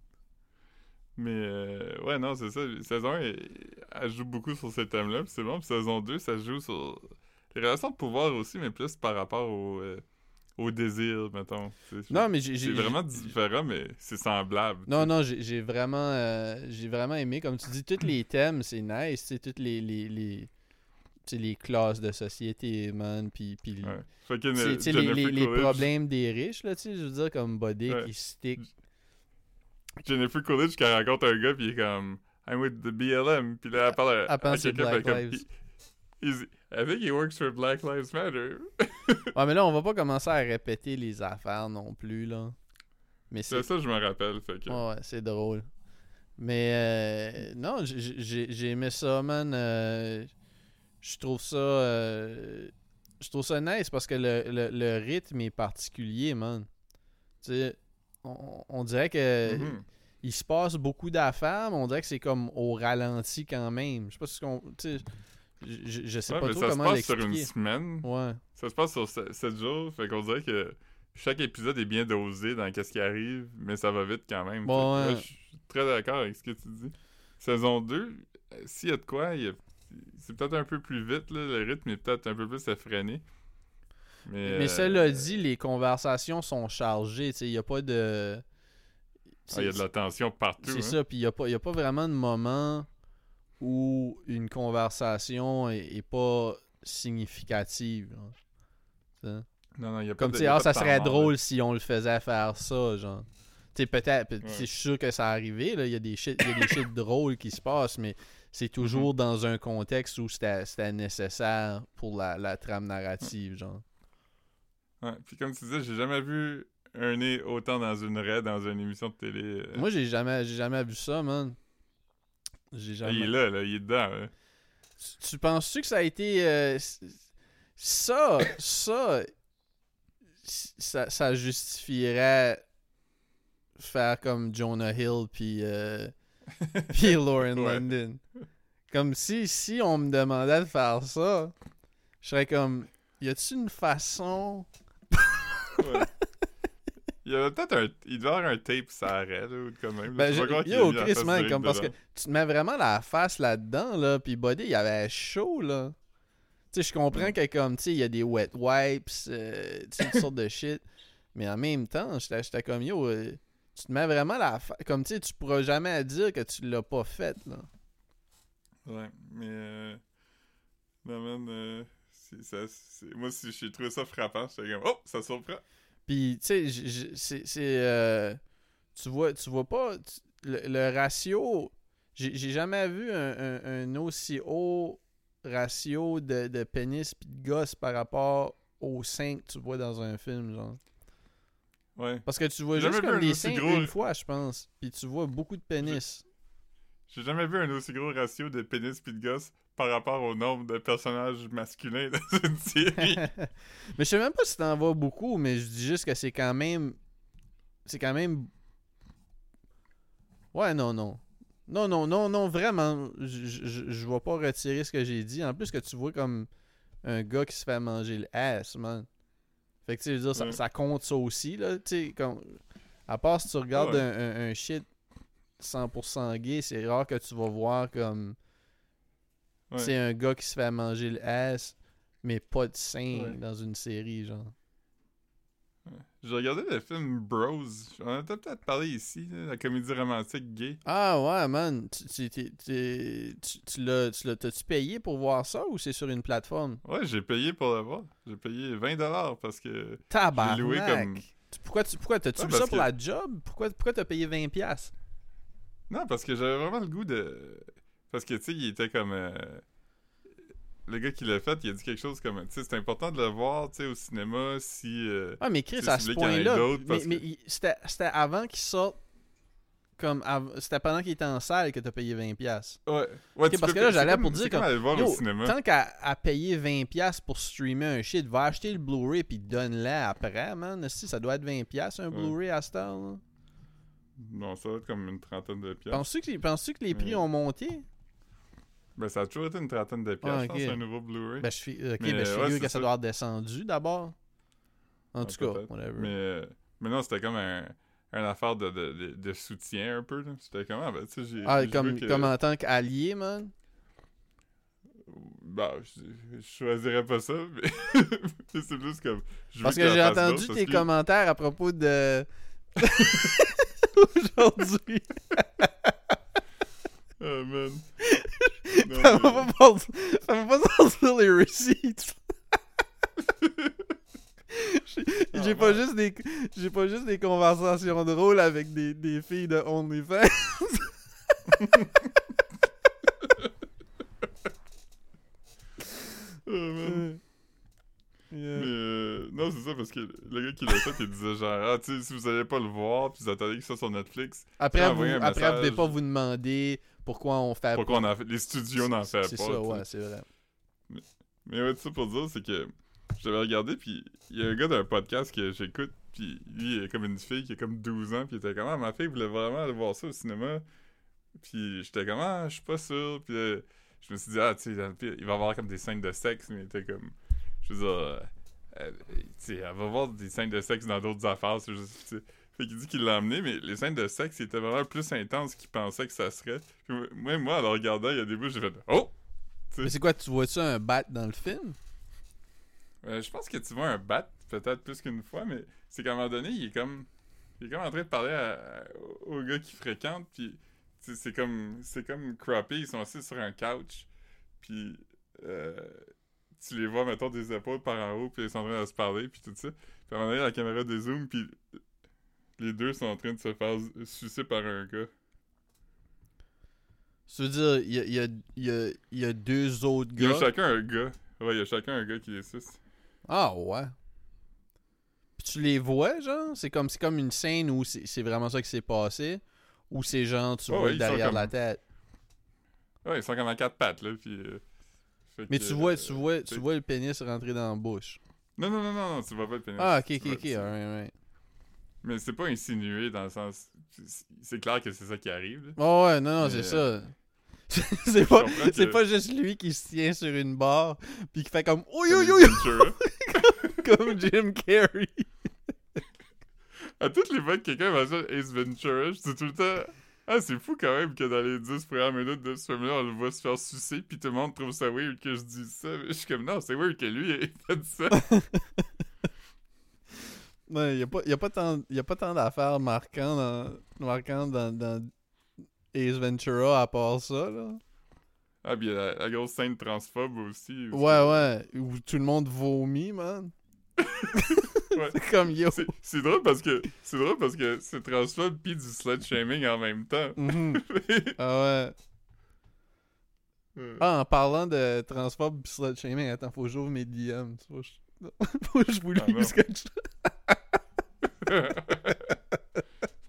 A: Mais euh, ouais, non, c'est ça. Saison 1, elle, elle joue beaucoup sur ces thèmes-là, puis c'est bon. Puis saison 2, ça joue sur les relations de pouvoir aussi, mais plus par rapport au, euh, au désir, mettons. C'est-
B: non, mais j'ai.
A: c'est vraiment différent, mais c'est semblable.
B: Non, non, j'ai vraiment, euh, j'ai vraiment aimé. Comme tu dis, tous les <clears throat> thèmes, c'est nice. Sais, toutes les, les, les, classes de société, man. Puis,
A: Ouais.
B: Les, les, les problèmes des riches, là, tu sais, je veux dire, comme Body
A: Ouais.
B: qui stick.
A: Jennifer Coolidge, qui rencontre un gars, puis il est comme I'm with the BLM, puis là, elle parle à, à quelqu'un,
B: Black Lives.
A: comme, I think he works for Black Lives Matter. <laughs>
B: Ouais, mais là, on va pas commencer à répéter les affaires non plus, là. Mais c'est
A: ça, je me rappelle. Fait que...
B: Ouais, c'est drôle. Mais euh, non, j'ai j'ai aimé ça, man. euh, je trouve ça. euh, je trouve ça nice parce que le, le, le rythme est particulier, man. Tu sais, on, on dirait que
A: Mhm.
B: il se passe beaucoup d'affaires, mais on dirait que c'est comme au ralenti quand même. Je sais pas si on. Tu sais, Je, je sais
A: Ouais,
B: pas trop
A: ça se
B: comment
A: passe sur une semaine.
B: Ouais.
A: Ça se passe sur 7 jours. Fait qu'on dirait que chaque épisode est bien dosé dans qu'est-ce qui arrive, mais ça va vite quand même.
B: Bon, ouais.
A: là, je suis très d'accord avec ce que tu dis. Saison 2, euh, s'il y a de quoi, il y a- c'est peut-être un peu plus vite, là, le rythme est peut-être un peu plus effréné. Mais,
B: Mais
A: euh,
B: cela dit, les conversations sont chargées. Il n'y a pas de.
A: ah, il y a de la tension partout.
B: C'est
A: hein.
B: ça, puis il n'y a, pas- y a pas vraiment de moment où une conversation est, est pas significative.
A: Non, y a
B: Comme tu ah, ça serait
A: mort,
B: drôle
A: là.
B: si on le faisait faire ça, genre. Tu peut-être,
A: Ouais.
B: je suis sûr que ça arrivé, là, il y a des shit, il y a des shit drôles qui se passent, mais c'est
A: Mhm.
B: toujours dans un contexte où c'était c'était nécessaire pour la, la trame narrative, genre.
A: Ouais, Puis comme tu disais, j'ai jamais vu un nez autant dans une raie, dans une émission de télé. euh.
B: Moi, j'ai jamais, j'ai jamais vu ça, man. J'ai
A: Ah,
B: jamais...
A: il est là, là, il est dedans. là.
B: Tu, tu penses-tu que ça a été. euh, ça, ça, ça, ça justifierait faire comme Jonah Hill puis euh, <laughs> puis Lauren
A: Ouais.
B: London? Comme si, si on me demandait de faire ça, je serais comme. Y a-tu une façon.
A: Ouais. Il y avait peut-être un. Il devait y avoir un tape, ça arrête, ou quand même.
B: Ben,
A: Je qu'il a
B: yo, Chris, man, comme parce que tu te mets vraiment la face là-dedans, là, puis Buddy, il avait chaud, là. Tu sais, je comprends
A: Mm.
B: que, comme, tu sais, il y a des wet wipes, euh, tu sais, toutes sortes de shit, mais en même temps, j'étais j'étais comme, yo, euh, tu te mets vraiment la face... Comme, tu sais, tu pourras jamais dire que tu l'as pas fait, là.
A: Ouais, mais. Euh... Non, man. Ça- Moi, si j'ai trouvé ça frappant, j'étais comme. Oh, ça surprend.
B: Puis, tu sais, c'est... euh, tu vois tu vois pas... tu- le, le ratio... J'ai jamais vu un, un- un aussi haut ratio de, de pénis pis de gosse par rapport aux seins que tu vois dans un film, genre.
A: Ouais.
B: Parce que tu vois juste comme des seins
A: gros-
B: une fois, je pense. Puis tu vois beaucoup de pénis.
A: J'ai jamais vu un aussi gros ratio de pénis pis de gosse par rapport au nombre de personnages masculins dans une <laughs> série.
B: mais je sais même pas si t'en vois beaucoup, mais je dis juste que c'est quand même... C'est quand même... Ouais, non, non. Non, non, non, non, vraiment, je, vais pas retirer ce que j'ai dit. En plus que tu vois comme un gars qui se fait manger le ass, man. Fait que, tu veux dire, ça,
A: Ouais.
B: ça compte ça aussi, là, tu sais, comme... À part si tu regardes
A: Ouais.
B: un, un- un shit 100% gay, c'est rare que tu vas voir comme...
A: Ouais.
B: C'est un gars qui se fait manger le ass, mais pas de sein
A: Ouais.
B: dans une série, genre.
A: J'ai regardé le film Bros. On en a peut-être parlé ici, là, la comédie romantique gay.
B: Ah ouais, man. Tu, tu, tu, tu l'as, tu l'as- t'as-tu payé pour voir ça ou c'est sur une plateforme?
A: Ouais, j'ai payé pour le voir. J'ai payé 20$ parce que.
B: Tabarnak!
A: loué comme-
B: Pourquoi, tu, pourquoi t'as-tu
A: Ouais,
B: vu
A: parce
B: ça pour
A: que-
B: la job? Pourquoi, pourquoi t'as payé 20$? piastres?
A: Non, parce que j'avais vraiment le goût de. Parce que, tu sais, il était comme. euh, Le gars qui l'a fait, il a dit quelque chose comme. Tu sais, c'est important de le voir, tu sais, au cinéma si. euh,
B: Ah, mais Chris, à ce point-là, mais, mais
A: que-
B: c'était, avant qu'il sorte comme av- c'était pendant qu'il était en salle que t'as payé 20$. piastres.
A: Ouais. ouais
B: parce
A: peux-
B: que là, j'allais pour dire
A: comme voir
B: Yo,
A: au cinéma.
B: tant qu'à payer 20$ piastres pour streamer un shit, va acheter le Blu-ray puis donne-le après, man. Si, ça doit être 20$ piastres, un
A: Ouais.
B: Blu-ray à cette heure, là.
A: Non, ça va être comme une trentaine de piastres.
B: Penses-tu que, penses-tu que les prix ont monté?
A: Ben, ça a toujours été une trentaine de piastres,
B: Ah,
A: je pense,
B: ok.
A: un nouveau Blu-ray.
B: Ben, je, fi- ok,
A: Mais,
B: ben, je
A: ouais,
B: que ça
A: ça.
B: doit avoir descendu d'abord. En tout cas, whatever.
A: Mais, euh, mais non, c'était comme un, un affaire de, de, de, de soutien un peu. C'était comme, ah, ben, tu sais, j'ai.
B: ah, comme,
A: que-
B: comme en tant qu'allié, man?
A: Ben, je, je choisirais pas ça, mais <laughs> c'est plus comme. je
B: Parce que j'ai entendu tes
A: que-
B: commentaires à propos de. <laughs> Aujourd'hui. <laughs>
A: Ah, man. Non,
B: Ça
A: mais-
B: m'a pas pas sortir les receipts. J'ai
A: Ah,
B: pas
A: ouais.
B: juste des j'ai pas juste des conversations drôles avec des, des filles de OnlyFans. <laughs>
A: Ah, man.
B: Yeah.
A: Mais euh, non, c'est ça, parce que le gars qui l'a fait, il disait genre, ah, tu sais, si vous allez pas le voir, puis vous attendez que ça sur Netflix,
B: Après, vous, après vous devez
A: message.
B: pas vous demander pourquoi on fait
A: pourquoi on fait. Les studios n'en fait pas.
B: C'est ça, ouais, c'est vrai.
A: Mais ouais, tout ça pour dire, c'est que j'avais regardé, puis il y a un gars d'un podcast que j'écoute, puis lui, il est comme une fille qui a comme 12 ans, puis il était comme, ah, ma fille voulait vraiment aller voir ça au cinéma. Puis j'étais comme, ah, je suis pas sûr. Puis euh, je me suis dit, ah, tu sais, il va y avoir comme des scènes de sexe, mais t'es comme. Je veux dire. Euh, elle va voir des scènes de sexe dans d'autres affaires, c'est juste. Fait qu'il dit qu'il l'a emmené, mais les scènes de sexe étaient vraiment plus intenses qu'il pensait que ça serait. Puis moi, moi, en le regardant, il y a des bouts, j'ai fait Oh!
B: Mais c'est quoi, tu vois-tu un bat dans le film?
A: Euh, je pense que tu vois un bat, peut-être plus qu'une fois, mais c'est qu'à un moment donné, il est comme. Il est comme en train de parler à- à- au gars qui fréquente, puis c'est comme. C'est comme Crappy, ils sont assis sur un couch, puis euh, tu les vois, mettons, des épaules par en haut, puis ils sont en train de se parler, puis tout ça. Puis à un moment donné, la caméra dézoome, puis les deux sont en train de se faire sucer par un gars.
B: Tu veux dire, il y a, y a- y a- il y a deux autres
A: Il y a
B: gars?
A: chacun un gars. Ouais, il y a chacun un gars qui les suce.
B: Ah ouais. Puis tu les vois, genre? C'est comme, c'est comme une scène où c'est vraiment ça qui s'est passé? Ou c'est genre, tu vois
A: ouais,
B: derrière
A: comme-
B: la tête?
A: Ouais, ils sont comme à quatre pattes, là, puis. euh, fait
B: Mais
A: que,
B: tu vois,
A: euh,
B: tu vois, tu vois le pénis rentrer dans la bouche.
A: Non, non, non, non, non, tu vois pas le pénis.
B: Ah, ok,
A: Tu
B: ok,
A: vois-
B: ok,
A: tu-
B: alright, alright.
A: Mais c'est pas insinué dans le sens. c'est- clair que c'est ça qui arrive. là.
B: Oh ouais, non, non, c'est ça. <laughs> c'est pas,
A: comprends
B: c'est
A: que-
B: pas juste lui qui se tient sur une barre puis qui fait comme oui
A: Ace
B: oui
A: Ventura.
B: comme Jim Carrey.
A: À toutes les fois que quelqu'un mentionne Ace Ventura, je dis tout le temps. Ah, c'est fou quand même que dans les 10 premières minutes de ce film-là, on le voit se faire sucer, puis tout le monde trouve ça weird que je dise ça. Mais je suis comme, non, c'est weird que lui ait fait ça. <laughs>
B: Ouais, y a pas y a pas tant y a pas tant d'affaires marquantes dans dans Ace Ventura à part ça là.
A: Ah, puis il a la, la grosse scène transphobe aussi. aussi.
B: Ouais ouais, où tout le monde vomit man. <laughs>
A: Ouais.
B: C'est comme yo.
A: C'est- drôle parce que c'est drôle parce que c'est transphobe puis du slut shaming en même temps.
B: Mhm. <laughs> Ah ouais.
A: Euh,
B: Ah, en parlant de transphobe pis slut shaming, attends, faut que j'ouvre mes DM. <laughs> faut que je vous
A: Ah
B: que je...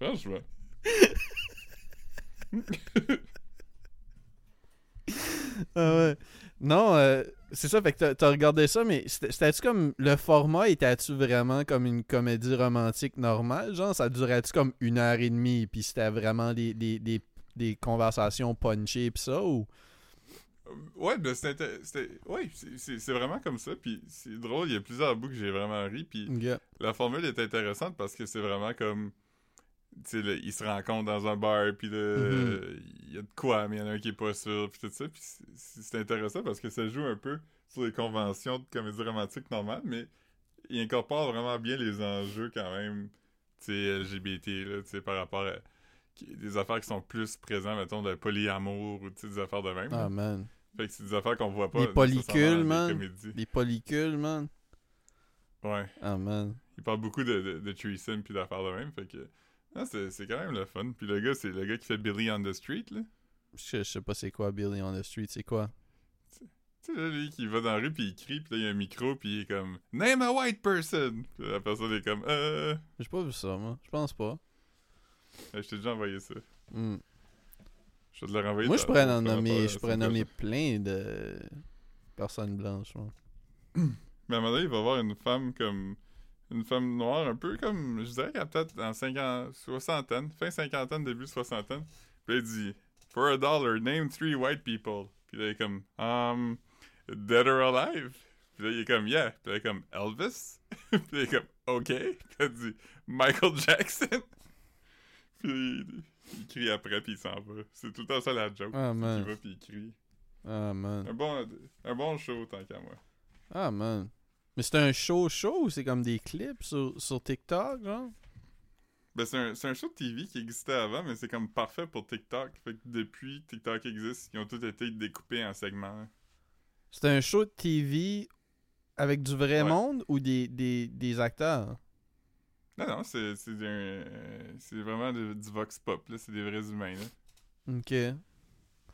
B: <laughs>
A: Franchement.
B: Ah ouais. Non, euh, c'est ça, fait que t'as- t'as regardé ça, mais c'était- c'était-tu comme. Le format était-tu vraiment comme une comédie romantique normale? Genre, ça durait-tu comme une heure et demie, puis c'était vraiment des, des, des, des conversations punchées pis ça, ou?
A: Ouais, ben c'était. c'était- Ouais, c'est- c'est c'est vraiment comme ça. Puis c'est drôle, il y a plusieurs bouts que j'ai vraiment ri. Puis la formule est intéressante parce que c'est vraiment comme. Là, ils se rencontrent dans un bar, puis là,
B: Mhm.
A: il y a de quoi, mais il y en a un qui est pas sûr, puis tout ça. Puis c'est- intéressant parce que ça joue un peu sur les conventions de comédie romantique normale, mais il incorpore vraiment bien les enjeux quand même, tu sais, LGBT, là, tu sais, par rapport à qui- des affaires qui sont plus présentes, mettons, de polyamour ou des affaires de même.
B: Ah, man.
A: Fait que c'est des affaires qu'on voit pas.
B: Les polycules, man.
A: les
B: polycules, man.
A: Ouais.
B: Ah, man.
A: Il parle beaucoup de, de, de puis d'affaires de même. Fait que. Non, c'est c'est quand même le fun. Puis le gars, c'est le gars qui fait Billy on the Street, là.
B: Je, je sais pas c'est quoi Billy on the Street, c'est quoi?
A: Tu sais, là, lui qui va dans la rue puis il crie, puis là, il y a un micro, puis il est comme Name a white person! Puis la personne est comme Euh.
B: J'ai pas vu ça, moi. Je pense pas.
A: Je t'ai déjà envoyé ça.
B: Hmm.
A: Je vais te le renvoyer.
B: Moi, je pourrais en nommer, je pourrais nommer plein de personnes blanches, moi. <clears throat>
A: Mais à un moment donné, il va voir une femme comme. Une femme noire, un peu comme. Je dirais qu'elle a peut-être en 50, soixantaine, fin cinquantaine, début soixantaine. Puis il dit For a dollar, name three white people. Puis là, il est comme Um. Dead or alive? Puis là, il est comme Yeah. Puis là, il est comme Elvis? <laughs> puis là, il est comme OK. Puis il dit Michael Jackson? <laughs> puis il, il crie après, puis il s'en va. C'est tout le temps ça la joke.
B: Ah, man.
A: qu'il va, puis il crie.
B: Ah, man.
A: Un bon, un bon show, tant qu'à moi.
B: Ah, man. Mais c'est un show show ou c'est comme des clips sur, sur TikTok, genre?
A: Ben, c'est un, c'est un show de TV qui existait avant, mais c'est comme parfait pour TikTok. Fait que depuis que TikTok existe, ils ont tous été découpés en segments.
B: C'est un show de TV avec du vrai
A: Ouais.
B: monde ou des, des, des acteurs?
A: Non, non, c'est euh, vraiment de- du vox pop, là. C'est des vrais humains, là.
B: Ok.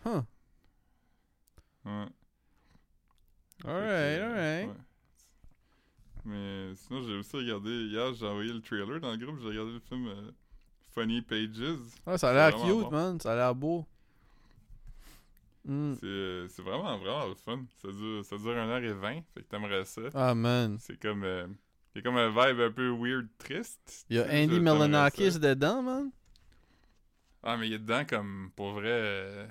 B: Huh.
A: Ouais.
B: Alright, alright.
A: ouais. Mais sinon, j'ai aussi regardé... Hier, j'ai envoyé le trailer dans le groupe. J'ai regardé le film euh, Funny Pages.
B: Ah, ça a
A: C'est
B: l'air cute,
A: bon.
B: man. Ça a l'air beau. Hmm.
A: C'est euh, c'est vraiment, vraiment le fun. Ça dure, ça dure 1h20, fait que t'aimerais ça.
B: Ah, man.
A: C'est comme... euh, il y a comme un vibe un peu weird, triste.
B: Il y a Andy
A: ça.
B: dedans, man.
A: Ah, mais il est dedans comme, pour vrai, euh,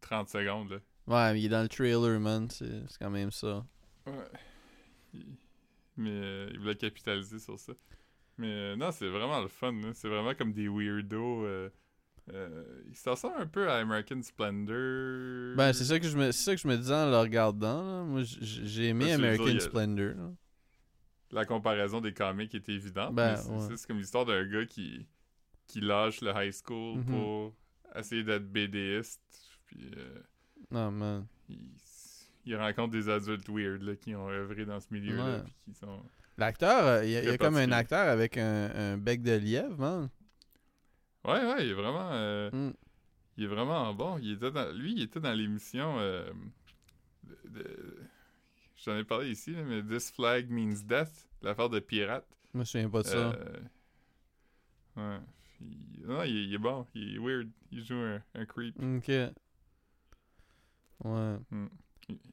A: 30 secondes, là.
B: Ouais, mais il est dans le trailer, man. C'est c'est quand même ça.
A: Ouais. Il- Mais euh, il voulait capitaliser sur ça. Mais euh, non, c'est vraiment le fun. là. C'est vraiment comme des weirdos. Euh, ça ressemble un peu à American Splendor.
B: Ben, c'est ça que je me, c'est ça que je me disais en le regardant. là. Moi, j'ai aimé
A: dire,
B: American
A: il
B: Splendor. là.
A: La comparaison des comics est évidente.
B: Ben,
A: c'est
B: ouais.
A: comme l'histoire d'un gars qui, qui lâche le high school
B: Mhm.
A: pour essayer d'être BDiste. Puis euh,
B: Non, man.
A: il, il rencontre des adultes weird là, qui ont œuvré dans ce milieu-là.
B: Ouais.
A: Qui sont.
B: L'acteur, euh, il y a, y comme un acteur avec un, un bec de lièvre, man.
A: Ouais, ouais, il est vraiment. euh,
B: Mm.
A: Il est vraiment bon. Il était dans- lui, il était dans l'émission. euh, J'en ai parlé ici, mais This Flag Means Death, l'affaire de pirate.
B: Je me souviens pas de ça.
A: Euh, ouais. Il... Non, il, est- il est bon. Il est weird. Il joue un, un creep.
B: Ok. Ouais.
A: Il,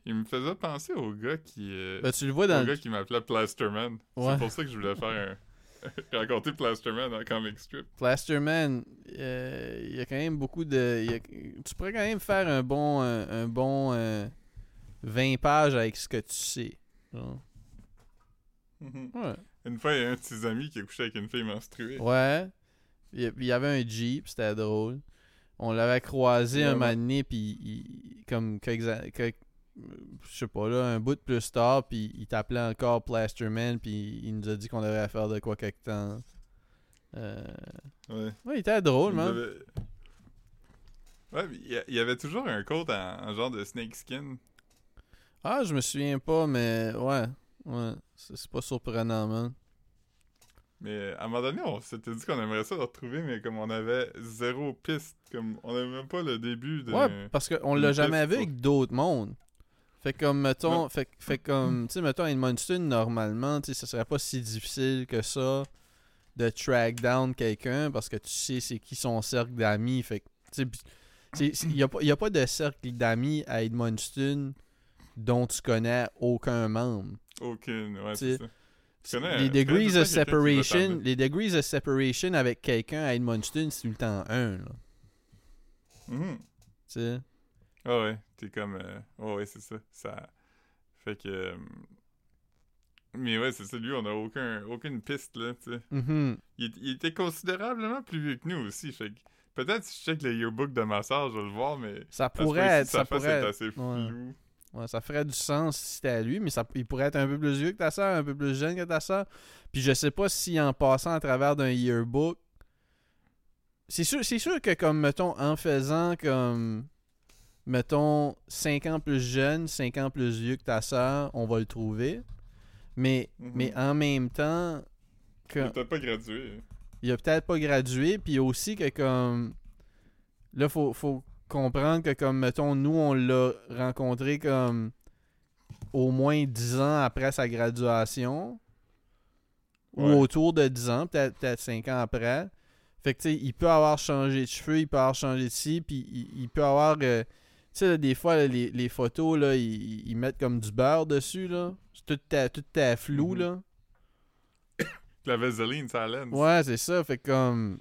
A: il me faisait penser au gars qui. euh,
B: Ben, tu le vois
A: au
B: dans
A: gars
B: le...
A: qui m'appelait Plasterman.
B: Ouais.
A: C'est pour ça que je voulais faire un. <laughs> raconter Plasterman en comic strip.
B: Plasterman. euh, il y a quand même beaucoup de. il y a- Tu pourrais quand même faire un bon, un, un bon euh, 20 pages avec ce que tu sais. genre. Ouais.
A: Une fois, il y a un de ses amis qui a couché avec une fille menstruée.
B: Ouais. Il y- avait un Jeep, c'était drôle. On l'avait croisé un moment donné, puis il- comme quelques, a- quelques- je sais pas là, un bout de plus tard, puis il t'appelait encore Plasterman, puis il nous a dit qu'on devait faire de quoi quelque temps. Euh,
A: Ouais.
B: Ouais, il était drôle, man.
A: avait- Ouais, mais il y avait toujours un coat en, en genre de snakeskin.
B: Ah, je me souviens pas, mais ouais. Ouais, c'est pas surprenant, man.
A: Mais à un moment donné, on s'était dit qu'on aimerait ça le retrouver, mais comme on avait zéro piste, comme on avait même pas le début de.
B: Ouais, parce qu'on l'a jamais vu avec d'autres mondes. Fait comme, mettons,
A: Non.
B: fait, fait comme, tu sais, mettons, Edmundston, normalement, tu sais, ce serait pas si difficile que ça de track down quelqu'un parce que tu sais c'est qui son cercle d'amis. Fait que, tu sais, il y a, a pas de cercle d'amis à Edmundston dont tu connais aucun membre.
A: Aucune, ouais, c'est ça. Tu connais-
B: les degrees of separation, les degrees of separation avec quelqu'un à Edmundston, c'est tout le temps un, là.
A: Mhm.
B: Tu sais?
A: Ah ouais, t'es comme. euh, Ouais, ouais, c'est ça. ça. Fait que. euh, Mais ouais, c'est ça, lui, on a aucun, aucune piste, là, tu sais.
B: Mhm.
A: Il, il était considérablement plus vieux que nous aussi, fait que. Peut-être si je check le yearbook de ma soeur, je vais le voir, mais.
B: Ça pourrait être, ça pourrait être-
A: assez
B: ouais.
A: floue.
B: Ouais, ça ferait du sens si c'était à lui, mais ça, il pourrait être un peu plus vieux que ta soeur, un peu plus jeune que ta soeur. Puis je sais pas si en passant à travers d'un yearbook. C'est sûr, c'est sûr que comme mettons en faisant comme mettons 5 ans plus jeune, 5 ans plus vieux que ta soeur, on va le trouver. Mais
A: Mhm.
B: mais en même temps que
A: Il est peut-être pas gradué.
B: il a peut-être pas gradué, puis aussi que comme là faut faut comprendre que comme mettons nous on l'a rencontré comme au moins 10 ans après sa graduation
A: Ouais.
B: ou autour de 10 ans, peut-être peut 5 ans après. Fait que tu sais, il peut avoir changé de cheveux, il peut avoir changé de ci, puis il, il peut avoir euh, sais là, des fois là, les, les photos là, ils, ils mettent comme du beurre dessus là. C'est tout ta- tout ta flou
A: Mhm.
B: là. <coughs>
A: La vaseline, ça lens.
B: Ouais, c'est ça. Fait que comme.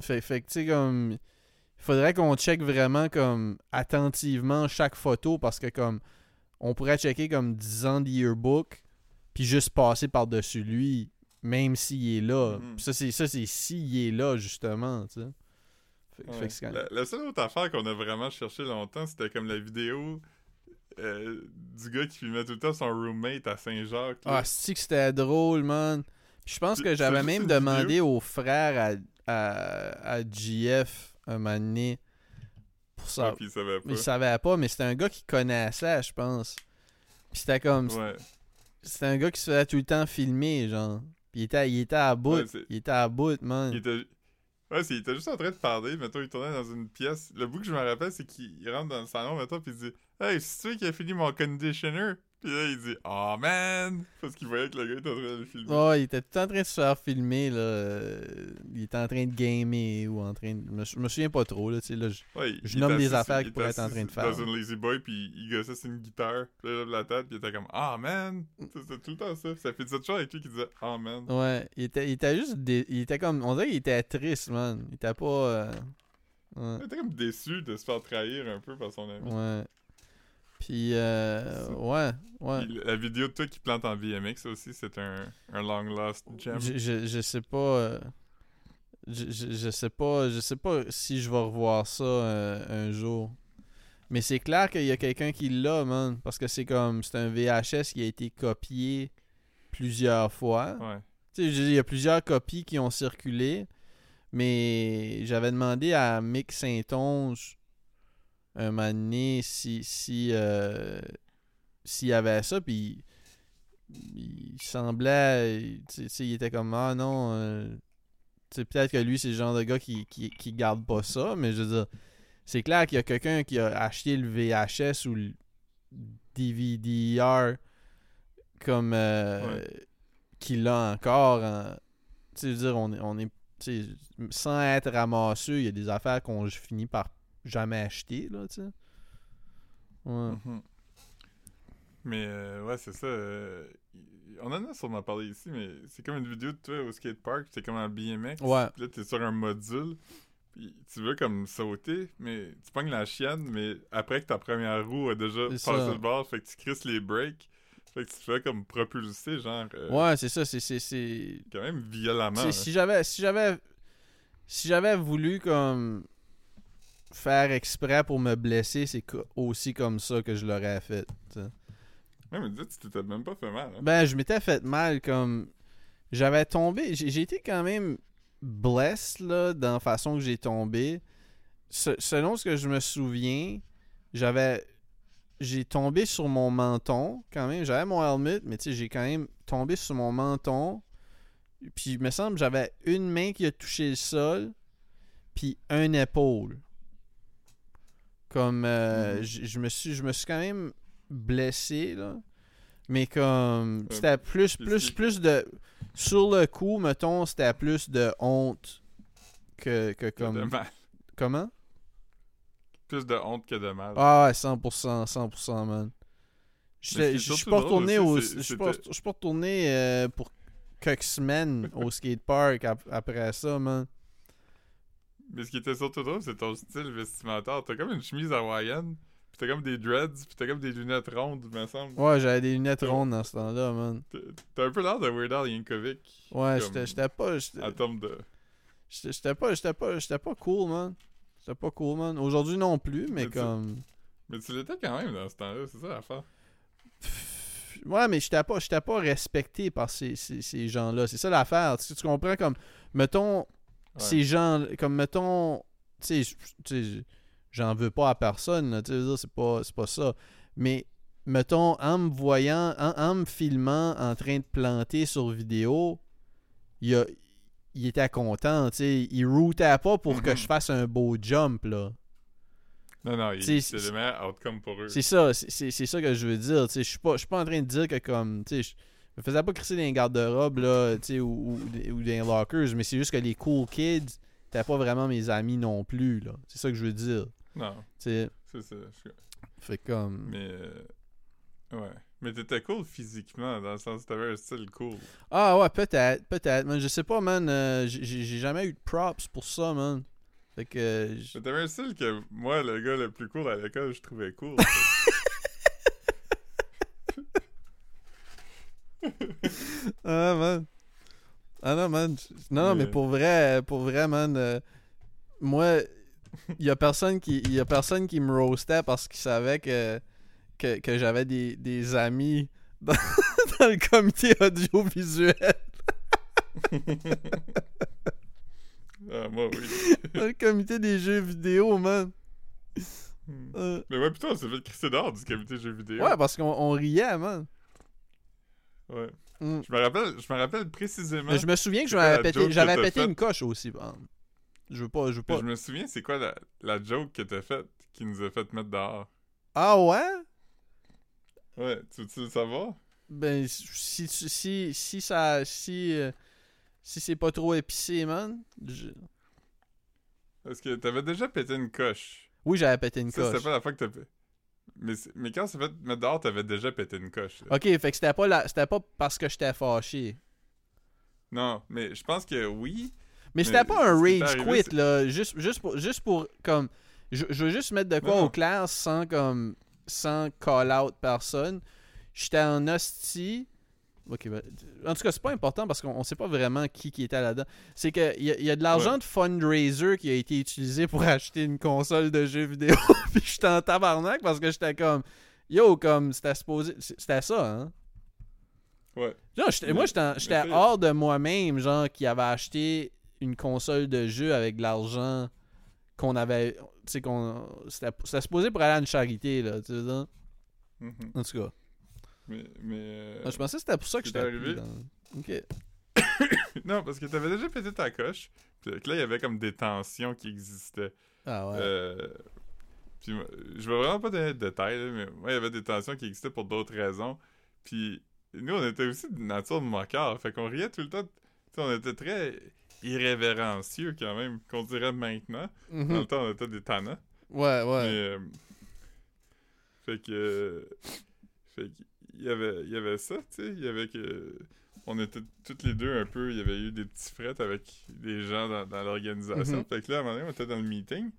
B: Fait, fait que tu sais, comme. Il faudrait qu'on check vraiment comme attentivement chaque photo parce que comme. On pourrait checker comme 10 ans de yearbook puis juste passer par-dessus lui, même s'il est là. C'est ça, c'est s'il est là, justement, tu sais. Fait, que-
A: Ouais.
B: fait que c'est quand-
A: la, la seule autre affaire qu'on a vraiment cherché longtemps, c'était comme la vidéo euh, du gars qui filmait tout le temps son roommate à Saint-Jacques.
B: Ah, c'est que c'était drôle, man? Je pense que j'avais même demandé au frère à, à, à GF un moment donné pour ça.
A: Ah, il savait pas.
B: Il savait pas, mais c'était un gars qui connaissait, je pense. Puis c'était comme.
A: Ouais.
B: C'était un gars qui se faisait tout le temps filmer, genre. Puis il était, il était à bout.
A: Ouais,
B: il était à bout, man.
A: Il était... Ouais, il était juste en train de parler. Mettons, il tournait dans une pièce. Le bout que je me rappelle, c'est qu'il rentre dans le salon, mettons, puis il dit Hey, c'est tu qui a fini mon conditioner Puis là, il dit Oh man Parce qu'il voyait que le gars était en train de le filmer.
B: Ouais, il était tout en train de se faire filmer, là. euh, Il était en train de gamer ou en train de. Je me, souviens pas trop, là, tu sais, là. je-
A: Ouais,
B: nomme des affaires
A: il
B: qu'il pourrait être en train de faire.
A: Dans une Lazy Boy, puis il gossait sur une guitare. Puis là, il la tête, puis il était comme Ah man C'était tout le temps ça. Ça fait cette chose avec lui qui disait Ah man.
B: Ouais, il était, il était juste. dé- Il était comme. On dirait qu'il était triste, man. Il était pas. euh, Ouais.
A: Il était comme déçu de se faire trahir un peu par son ami.
B: Ouais. Puis, euh, ouais, ouais.
A: Puis La vidéo de toi qui plante en BMX aussi, c'est un, un long lost gem.
B: Je, je, je sais pas. euh, je, je, je sais pas. Je sais pas si je vais revoir ça euh, un jour. Mais c'est clair qu'il y a quelqu'un qui l'a, man. Parce que c'est comme. C'est un VHS qui a été copié plusieurs fois.
A: Ouais.
B: Tu sais, il y a plusieurs copies qui ont circulé. Mais j'avais demandé à Mick Saint-Onge un moment donné si. si euh, s'il y avait ça, puis il semblait. Tu sais, il était comme Ah non. euh, tu sais, peut-être que lui, c'est le genre de gars qui, qui, qui garde pas ça, mais je veux dire, c'est clair qu'il y a quelqu'un qui a acheté le VHS ou le DVDR comme euh, qui l'a encore. en- tu sais, je veux dire, on, on est. sans être ramasseux, il y a des affaires qu'on je finis par jamais acheter, là, tu sais. Ouais.
A: Mhm. Mais euh, ouais, c'est ça. euh, on en a sûrement parlé ici, mais c'est comme une vidéo de toi au skatepark, t'es comme en BMX.
B: Ouais.
A: Puis là, t'es sur un module. Puis tu veux comme sauter, mais tu pognes la chienne, mais après que ta première roue a déjà passé
B: ça.
A: le bord, fait que tu crisses les breaks. Fait que tu te fais comme propulser, genre. euh,
B: Ouais, c'est ça, c'est- c'est.
A: Quand même violemment. Hein.
B: si j'avais si j'avais si j'avais voulu comme faire exprès pour me blesser, c'est aussi comme ça que je l'aurais fait.
A: Ouais, mais dis, tu t'étais même pas fait mal. Hein?
B: Ben, je m'étais fait mal comme j'avais tombé, j'ai été quand même blessé là dans la façon que j'ai tombé. Se- selon ce que je me souviens, j'avais j'ai tombé sur mon menton quand même, j'avais mon helmet, mais tu sais, j'ai quand même tombé sur mon menton. Puis il me semble que j'avais une main qui a touché le sol, puis un épaule. Comme euh,
A: Mhm.
B: je me suis je me suis quand même blessé là. Mais comme
A: Euh,
B: c'était plus plus plus de sur le coup, mettons, c'était plus de honte que que
A: Que de
B: comme
A: mal.
B: comment?
A: Plus de honte que de mal.
B: Ah ouais, 100%, 100% man. Je suis pas retourné au je suis pas retourné euh, pour quelques semaines au <laughs> skatepark ap- après ça, man.
A: Mais ce qui était surtout drôle, c'est ton style vestimentaire. T'as comme une chemise hawaïenne, pis t'as comme des dreads, pis t'as comme des lunettes rondes, me semble.
B: Ouais, j'avais des lunettes rondes dans ce temps-là, man.
A: T'as- un peu l'air de Weird Al Yankovic.
B: Ouais, j'étais pas j'étais
A: En termes de...
B: j'étais- pas j'étais pas j'étais pas cool, man. J'étais pas cool, man. Aujourd'hui non plus, mais
A: Mais tu-
B: comme
A: Mais tu l'étais quand même dans ce temps-là, c'est ça l'affaire.
B: Ouais, mais j'étais pas, j'étais pas respecté par ces, ces, ces gens-là. C'est ça l'affaire. Tu, tu comprends comme, mettons, ces gens, comme, mettons, tu sais, j'en veux pas à personne, tu sais, je veux dire, c'est pas, c'est pas ça. Mais, mettons, en me voyant, en, en me filmant en train de planter sur vidéo, il, a, il était content, tu sais. Il routait pas pour que
A: Mhm.
B: je fasse un beau jump, là.
A: Non, non, il-
B: C'est-
A: le meilleur outcome pour eux.
B: C'est ça, c'est- ça que je veux dire. Tu sais, Je suis pas, je suis pas en train de dire que comme. tu sais, me faisais pas crisser dans les garde-robes là, tu sais, ou, ou, des- ou dans les lockers, mais c'est juste que les cool kids t'étaient pas vraiment mes amis non plus. là. C'est ça que je veux dire.
A: Non, c'est ça. je-
B: Fait comme.
A: Mais... euh, Ouais. Mais t'étais cool physiquement, dans le sens que t'avais un style cool.
B: Ah ouais, peut-être, peut-être. Man, je sais pas, man. euh, j'ai jamais eu de props pour ça, man. Fait que. euh,
A: Mais t'avais un style que moi, le gars le plus cool à l'école, je trouvais cool. <laughs>
B: Ah, man. Ah non, man. Non, non, mais
A: Mais-
B: pour vrai, pour vrai, man, euh, moi, il y a personne qui y a personne qui me roastait parce qu'il savait que, que, que j'avais des, des amis dans, <laughs> dans le comité audiovisuel. <laughs>
A: ah, moi, oui.
B: Dans le comité des jeux vidéo, man.
A: Hmm.
B: Euh,
A: Mais ouais, putain, on s'est fait crisser dehors du comité jeux vidéo.
B: ouais, parce qu'on on riait, man.
A: Ouais.
B: Mm.
A: Je me rappelle, je me rappelle précisément.
B: Mais je me souviens que j'avais pété, j'avais pété une coche aussi. exemple. Je veux pas, je veux pas.
A: Je me souviens, c'est quoi la, la joke que t'as faite qui nous a fait mettre dehors?
B: Ah ouais?
A: Ouais, tu veux-tu le savoir?
B: Ben, si, si, si, si ça. Si, euh, si c'est pas trop épicé, man. je-
A: Parce que t'avais déjà pété une coche.
B: Oui, j'avais pété une
A: Ça,
B: coche.
A: c'était pas la fois que t'as fait. Mais, mais quand ça fait mettre dehors, t'avais déjà pété une coche. là.
B: Ok, fait que c'était pas, la... c'était pas parce que j'étais fâché.
A: Non, mais je pense que oui.
B: Mais c'était pas un rage
A: arrivé,
B: quit, là. Juste, juste, pour, juste pour, comme. Je, je veux juste mettre de quoi
A: Non.
B: au clair sans, comme. sans call out personne. J'étais en hostie. Ok, ben, en tout cas, c'est pas important parce qu'on on sait pas vraiment qui, qui était là-dedans. C'est qu'il y, a- il y a de l'argent de fundraiser qui a été utilisé pour <laughs> acheter une console de jeux vidéo. <laughs> Puis j'étais en tabarnak parce que j'étais comme. Yo, comme, c'était supposé. C'était ça, hein?
A: Ouais.
B: Genre, moi, j'étais hors de moi-même, genre, qui avait acheté une console de jeu avec de l'argent qu'on avait. Tu sais, qu'on. C'était supposé pour aller à une charité, là, tu sais?
A: Mhm.
B: En tout cas.
A: Mais. mais euh,
B: Ah, Je pensais que c'était pour ça que j'étais
A: arrivé.
B: dans- Ok. <coughs>
A: Non, parce que t'avais déjà pété ta coche. Puis que là, il y avait comme des tensions qui existaient.
B: Ah ouais.
A: Euh, puis je veux vraiment pas donner de détails, là, mais moi, il y avait des tensions qui existaient pour d'autres raisons. Puis nous, on était aussi de nature de moqueur. Fait qu'on riait tout le temps. Tu sais, on était très irrévérencieux quand même, qu'on dirait maintenant. Dans
B: Mhm.
A: le temps, on était des tannants.
B: Ouais, ouais.
A: Mais, euh, fait que. euh, fait qu'il y avait, il y avait ça, tu sais. Il y avait que. On était toutes les deux un peu. Il y avait eu des petits frettes avec des gens dans, dans l'organisation.
B: Mhm.
A: Fait que là, à un moment donné, on était dans le meeting.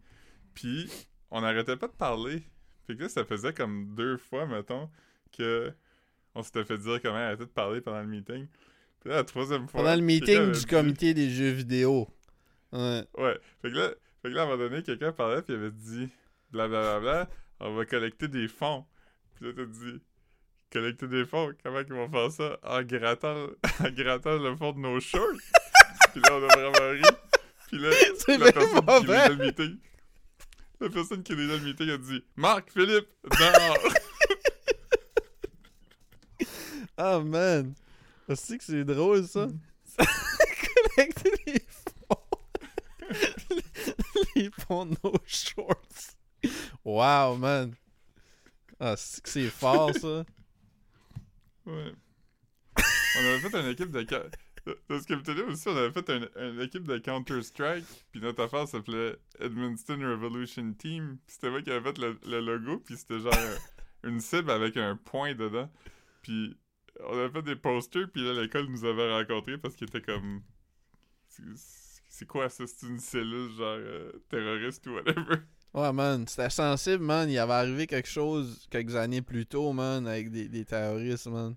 A: Puis, on n'arrêtait pas de parler. Fait que là, ça faisait comme deux fois, mettons, que. On s'était fait dire comment arrêter de parler pendant le meeting. Puis là, la troisième fois.
B: Pendant le meeting du
A: dit-
B: comité des jeux vidéo. Ouais.
A: Ouais. Fait que là, fait que là à un moment donné, quelqu'un parlait puis il avait dit blablabla, on va collecter des fonds. Puis là, t'as dit collecter des fonds, comment ils vont faire ça? En grattant, <laughs> en grattant le fond de nos shorts. <laughs> puis là, on a vraiment ri. Puis là, <laughs> la personne qui est dans le meeting. La personne qui est dans le meeting a dit Marc, Philippe, dehors!
B: Ah man. C'est que c'est drôle ça?
A: Mm.
B: Collecter les fonds. les fonds de nos shorts. Wow man. Ah, c'est que c'est fort ça.
A: Ouais. On avait fait une équipe de. ca- Dans ce capitaine aussi, on avait fait une, équipe de Counter-Strike, puis notre affaire s'appelait Edmundston Revolution Team. Puis c'était moi qui avait fait le, logo, puis c'était genre un- une cible avec un point dedans. Puis on avait fait des posters, puis là, l'école nous avait rencontrés parce qu'il était comme. C'est quoi ça? C'est une cellule genre euh, terroriste ou whatever?
B: Ouais man, c'était sensible man. Il avait arrivé quelque chose quelques années plus tôt man avec des, des terroristes man.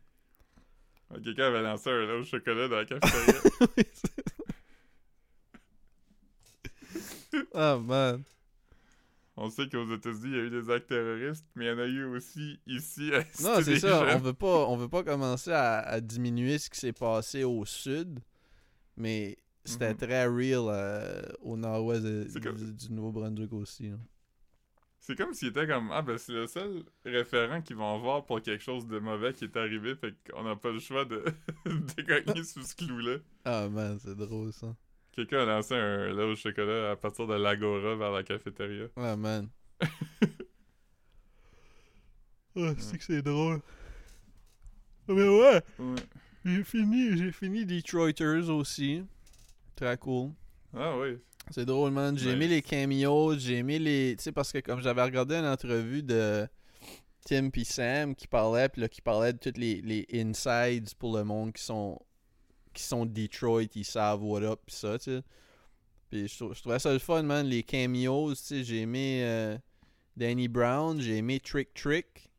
A: Quelqu'un avait lancé un œuf au chocolat dans la cafétéria. <laughs>
B: Ah man.
A: On sait qu'aux États-Unis, il y a eu des actes terroristes, mais il y en a eu aussi ici. à
B: Non, c'est ça. On veut pas, on veut pas commencer à, à diminuer ce qui s'est passé au sud, mais c'était
A: Mhm.
B: très real euh, au nord-ouest de-
A: comme-
B: du, du Nouveau-Brunswick aussi. là.
A: C'est comme s'il était comme Ah, ben c'est le seul référent qu'ils vont voir pour quelque chose de mauvais qui est arrivé, fait qu'on n'a pas le choix de <laughs> dégagner <laughs> sous ce clou-là.
B: Ah man, c'est drôle ça.
A: Quelqu'un a lancé un lait au chocolat à partir de l'Agora vers la cafétéria.
B: Ah man. <laughs> Ah, c'est que c'est drôle. Ah, Mais ouais,
A: Ouais.
B: j'ai fini, j'ai fini Detroiters aussi. Très cool.
A: Ah oui.
B: C'est drôle, man. J'ai
A: Nice.
B: aimé les cameos, j'ai aimé les... Tu sais, parce que comme j'avais regardé une entrevue de Tim puis Sam qui parlait, puis là, qui parlait de tous les, les insides pour le monde qui sont qui sont de Detroit, ils savent what up, pis ça, tu sais. Puis je, je trouvais ça le fun, man. Les cameos, tu sais, j'ai aimé euh, Danny Brown, j'ai aimé Trick Trick,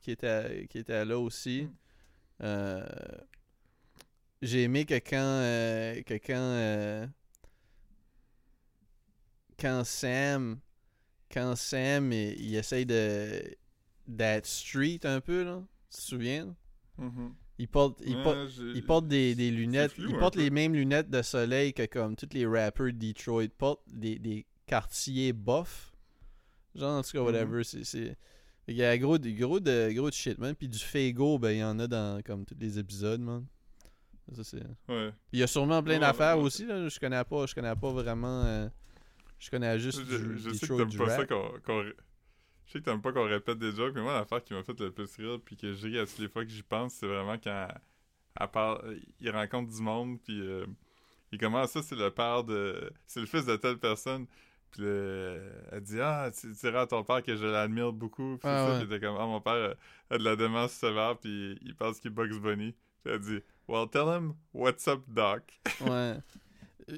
B: qui était, qui était là aussi. Euh, j'ai aimé que quand, euh, que quand, euh, quand Sam, quand Sam, il, il essaye de d'être street un peu, là, tu te souviens?
A: Mhm.
B: Il porte, il
A: Ouais,
B: porte, il porte des, des lunettes,
A: flou
B: il porte les mêmes lunettes de soleil que comme tous les rappers de Detroit portent, des, des quartiers bof. Genre, en tout cas,
A: Mhm.
B: whatever, c'est... c'est- Il y a gros, de- gros, de, gros de shit, man. Puis du Fago, ben, il y en a dans comme tous les épisodes, man. Ça.
A: Ouais.
B: Il y a sûrement plein
A: Ouais,
B: d'affaires
A: ouais.
B: aussi, là. Je connais pas, je connais pas vraiment... euh, Je connais juste
A: Je,
B: du,
A: je sais que t'aimes pas ça
B: rap.
A: qu'on. Je sais que t'aimes pas qu'on répète des jokes, mais moi, l'affaire qui m'a fait le plus rire, puis que ris à toutes les fois que j'y pense, c'est vraiment quand elle parle, il rencontre du monde, puis euh, il commence ça, c'est le père de. C'est le fils de telle personne. Puis elle dit Ah, tu diras à ton père que je l'admire beaucoup. Puis
B: Ah
A: ça,
B: ouais.
A: était comme Ah, mon père a de la démence sévère, puis il pense qu'il Bugs Bunny. Puis elle dit Well, tell him, what's up, Doc? <laughs>
B: Ouais.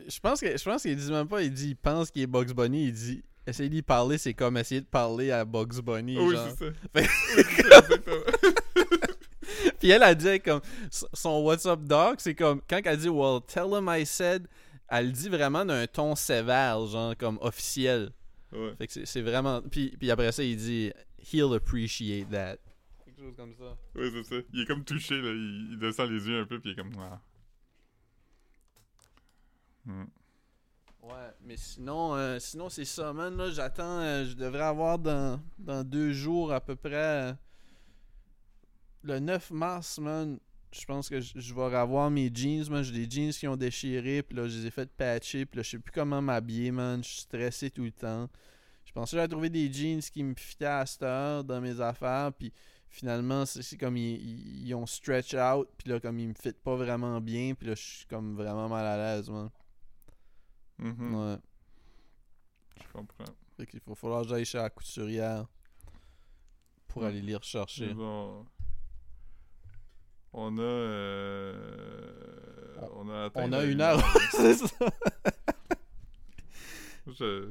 B: Je pense que je pense qu'il dit même pas, il dit il pense qu'il est Bugs Bunny, il dit essayer d'y parler, c'est comme essayer de parler à Bugs Bunny.
A: Oui,
B: genre.
A: c'est ça. <laughs> <laughs>
B: Puis elle a dit comme son What's up dog, c'est comme quand elle dit Well, tell him I said, elle le dit vraiment d'un ton sévère, genre comme officiel.
A: Ouais.
B: Fait que c'est- c'est vraiment. Puis, puis après ça, il dit He'll appreciate that. Quelque chose comme ça.
A: Oui, c'est ça. Il est comme touché, là. Il, il descend les yeux un peu, puis il est comme. Ah. Hmm.
B: Ouais, mais sinon, euh, sinon c'est ça, man. Là, j'attends. euh, je devrais avoir dans, dans deux jours à peu près. euh, le 9 mars, man. Je pense que je je vais revoir mes jeans, man. J'ai des jeans qui ont déchiré, puis là, je les ai fait patcher, puis là, je sais plus comment m'habiller, man. Je suis stressé tout le temps. Je pensais que j'allais trouver des jeans qui me fitaient à cette heure dans mes affaires, puis finalement, c'est comme ils, ils- ont stretch out, puis là, comme ils me fitent pas vraiment bien, puis là, je suis comme vraiment mal à l'aise, man.
A: Mhm.
B: Ouais.
A: Je comprends.
B: Fait qu'il va falloir que j'aille chez la couturière pour
A: Ouais.
B: aller les rechercher.
A: Bon, on a. euh, on a atteint
B: On a une heure, <laughs> c'est ça.
A: je,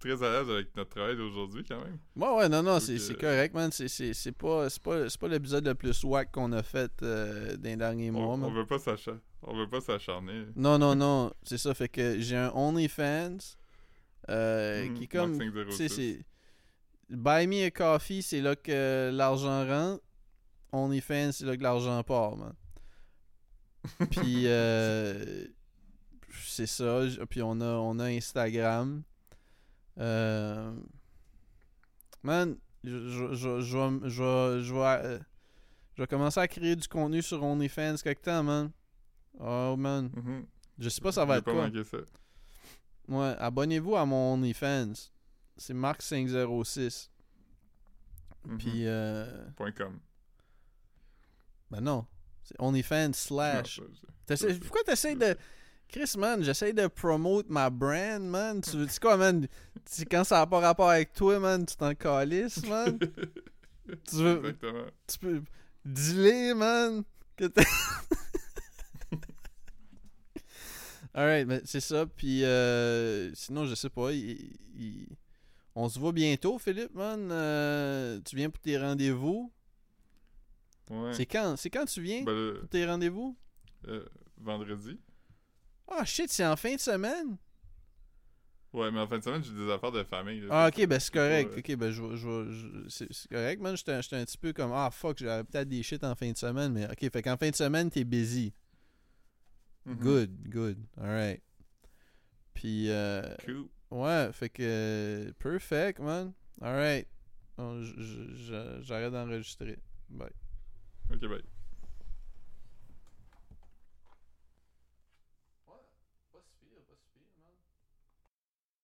A: très à l'aise avec notre travail d'aujourd'hui, quand même.
B: Ouais, ouais, non, non, c'est correct, man. C'est- pas, pas, pas l'épisode le plus wack qu'on a fait euh, dans les derniers mois,
A: On,
B: man.
A: on veut pas s'acharner. On veut pas s'acharner.
B: Non, non, non, c'est ça. Fait que j'ai un OnlyFans euh,
A: Mhm,
B: qui comme.
A: Mark
B: Tu sais,
A: 506.
B: c'est. Buy me a coffee, c'est là que l'argent rentre. OnlyFans, c'est là que l'argent part, man. Puis, euh, c'est ça. Puis, on a, on a Instagram. Euh, man, je, je, je, je vais- je euh, je vais commencer à créer du contenu sur OnlyFans quelque temps, man. Oh, man.
A: Mhm.
B: Je sais pas ça va être
A: pas
B: quoi.
A: ça.
B: Ouais, abonnez-vous à mon OnlyFans. C'est Marc506.
A: Mhm.
B: Puis, euh,
A: Point .com.
B: ben non. C'est OnlyFans slash.
A: Non, ça,
B: pourquoi t'essayes de. Chris, man, j'essaie de promote ma brand, man. Tu sais quoi, man? Tu- quand ça n'a pas rapport avec toi, man, tu t'en calisses, man. tu veux.
A: Exactement.
B: Tu peux. Dis-les, man. Que <laughs> Alright, ben c'est ça. Puis, euh, sinon, je sais pas. il- il- On se voit bientôt, Philippe, man. Euh, tu viens pour tes rendez-vous?
A: Ouais.
B: C'est quand? C'est quand tu viens
A: Ben,
B: pour tes rendez-vous?
A: euh, vendredi.
B: Ah, shit, c'est en fin de semaine?
A: Ouais, mais en fin de semaine, j'ai des affaires de famille. là,
B: Ah, ok, ben c'est correct.
A: euh,
B: Ok, ben je, je, je- c'est correct, man. J'étais un petit peu comme, ah, fuck, j'avais peut-être des shit en fin de semaine, mais ok, fait qu'en fin de semaine, t'es busy.
A: mhm.
B: Good, good. Alright. Puis, euh,
A: Cool.
B: ouais, fait que, perfect, man. Alright. J'arrête d'enregistrer. Bye.
A: Ok, bye.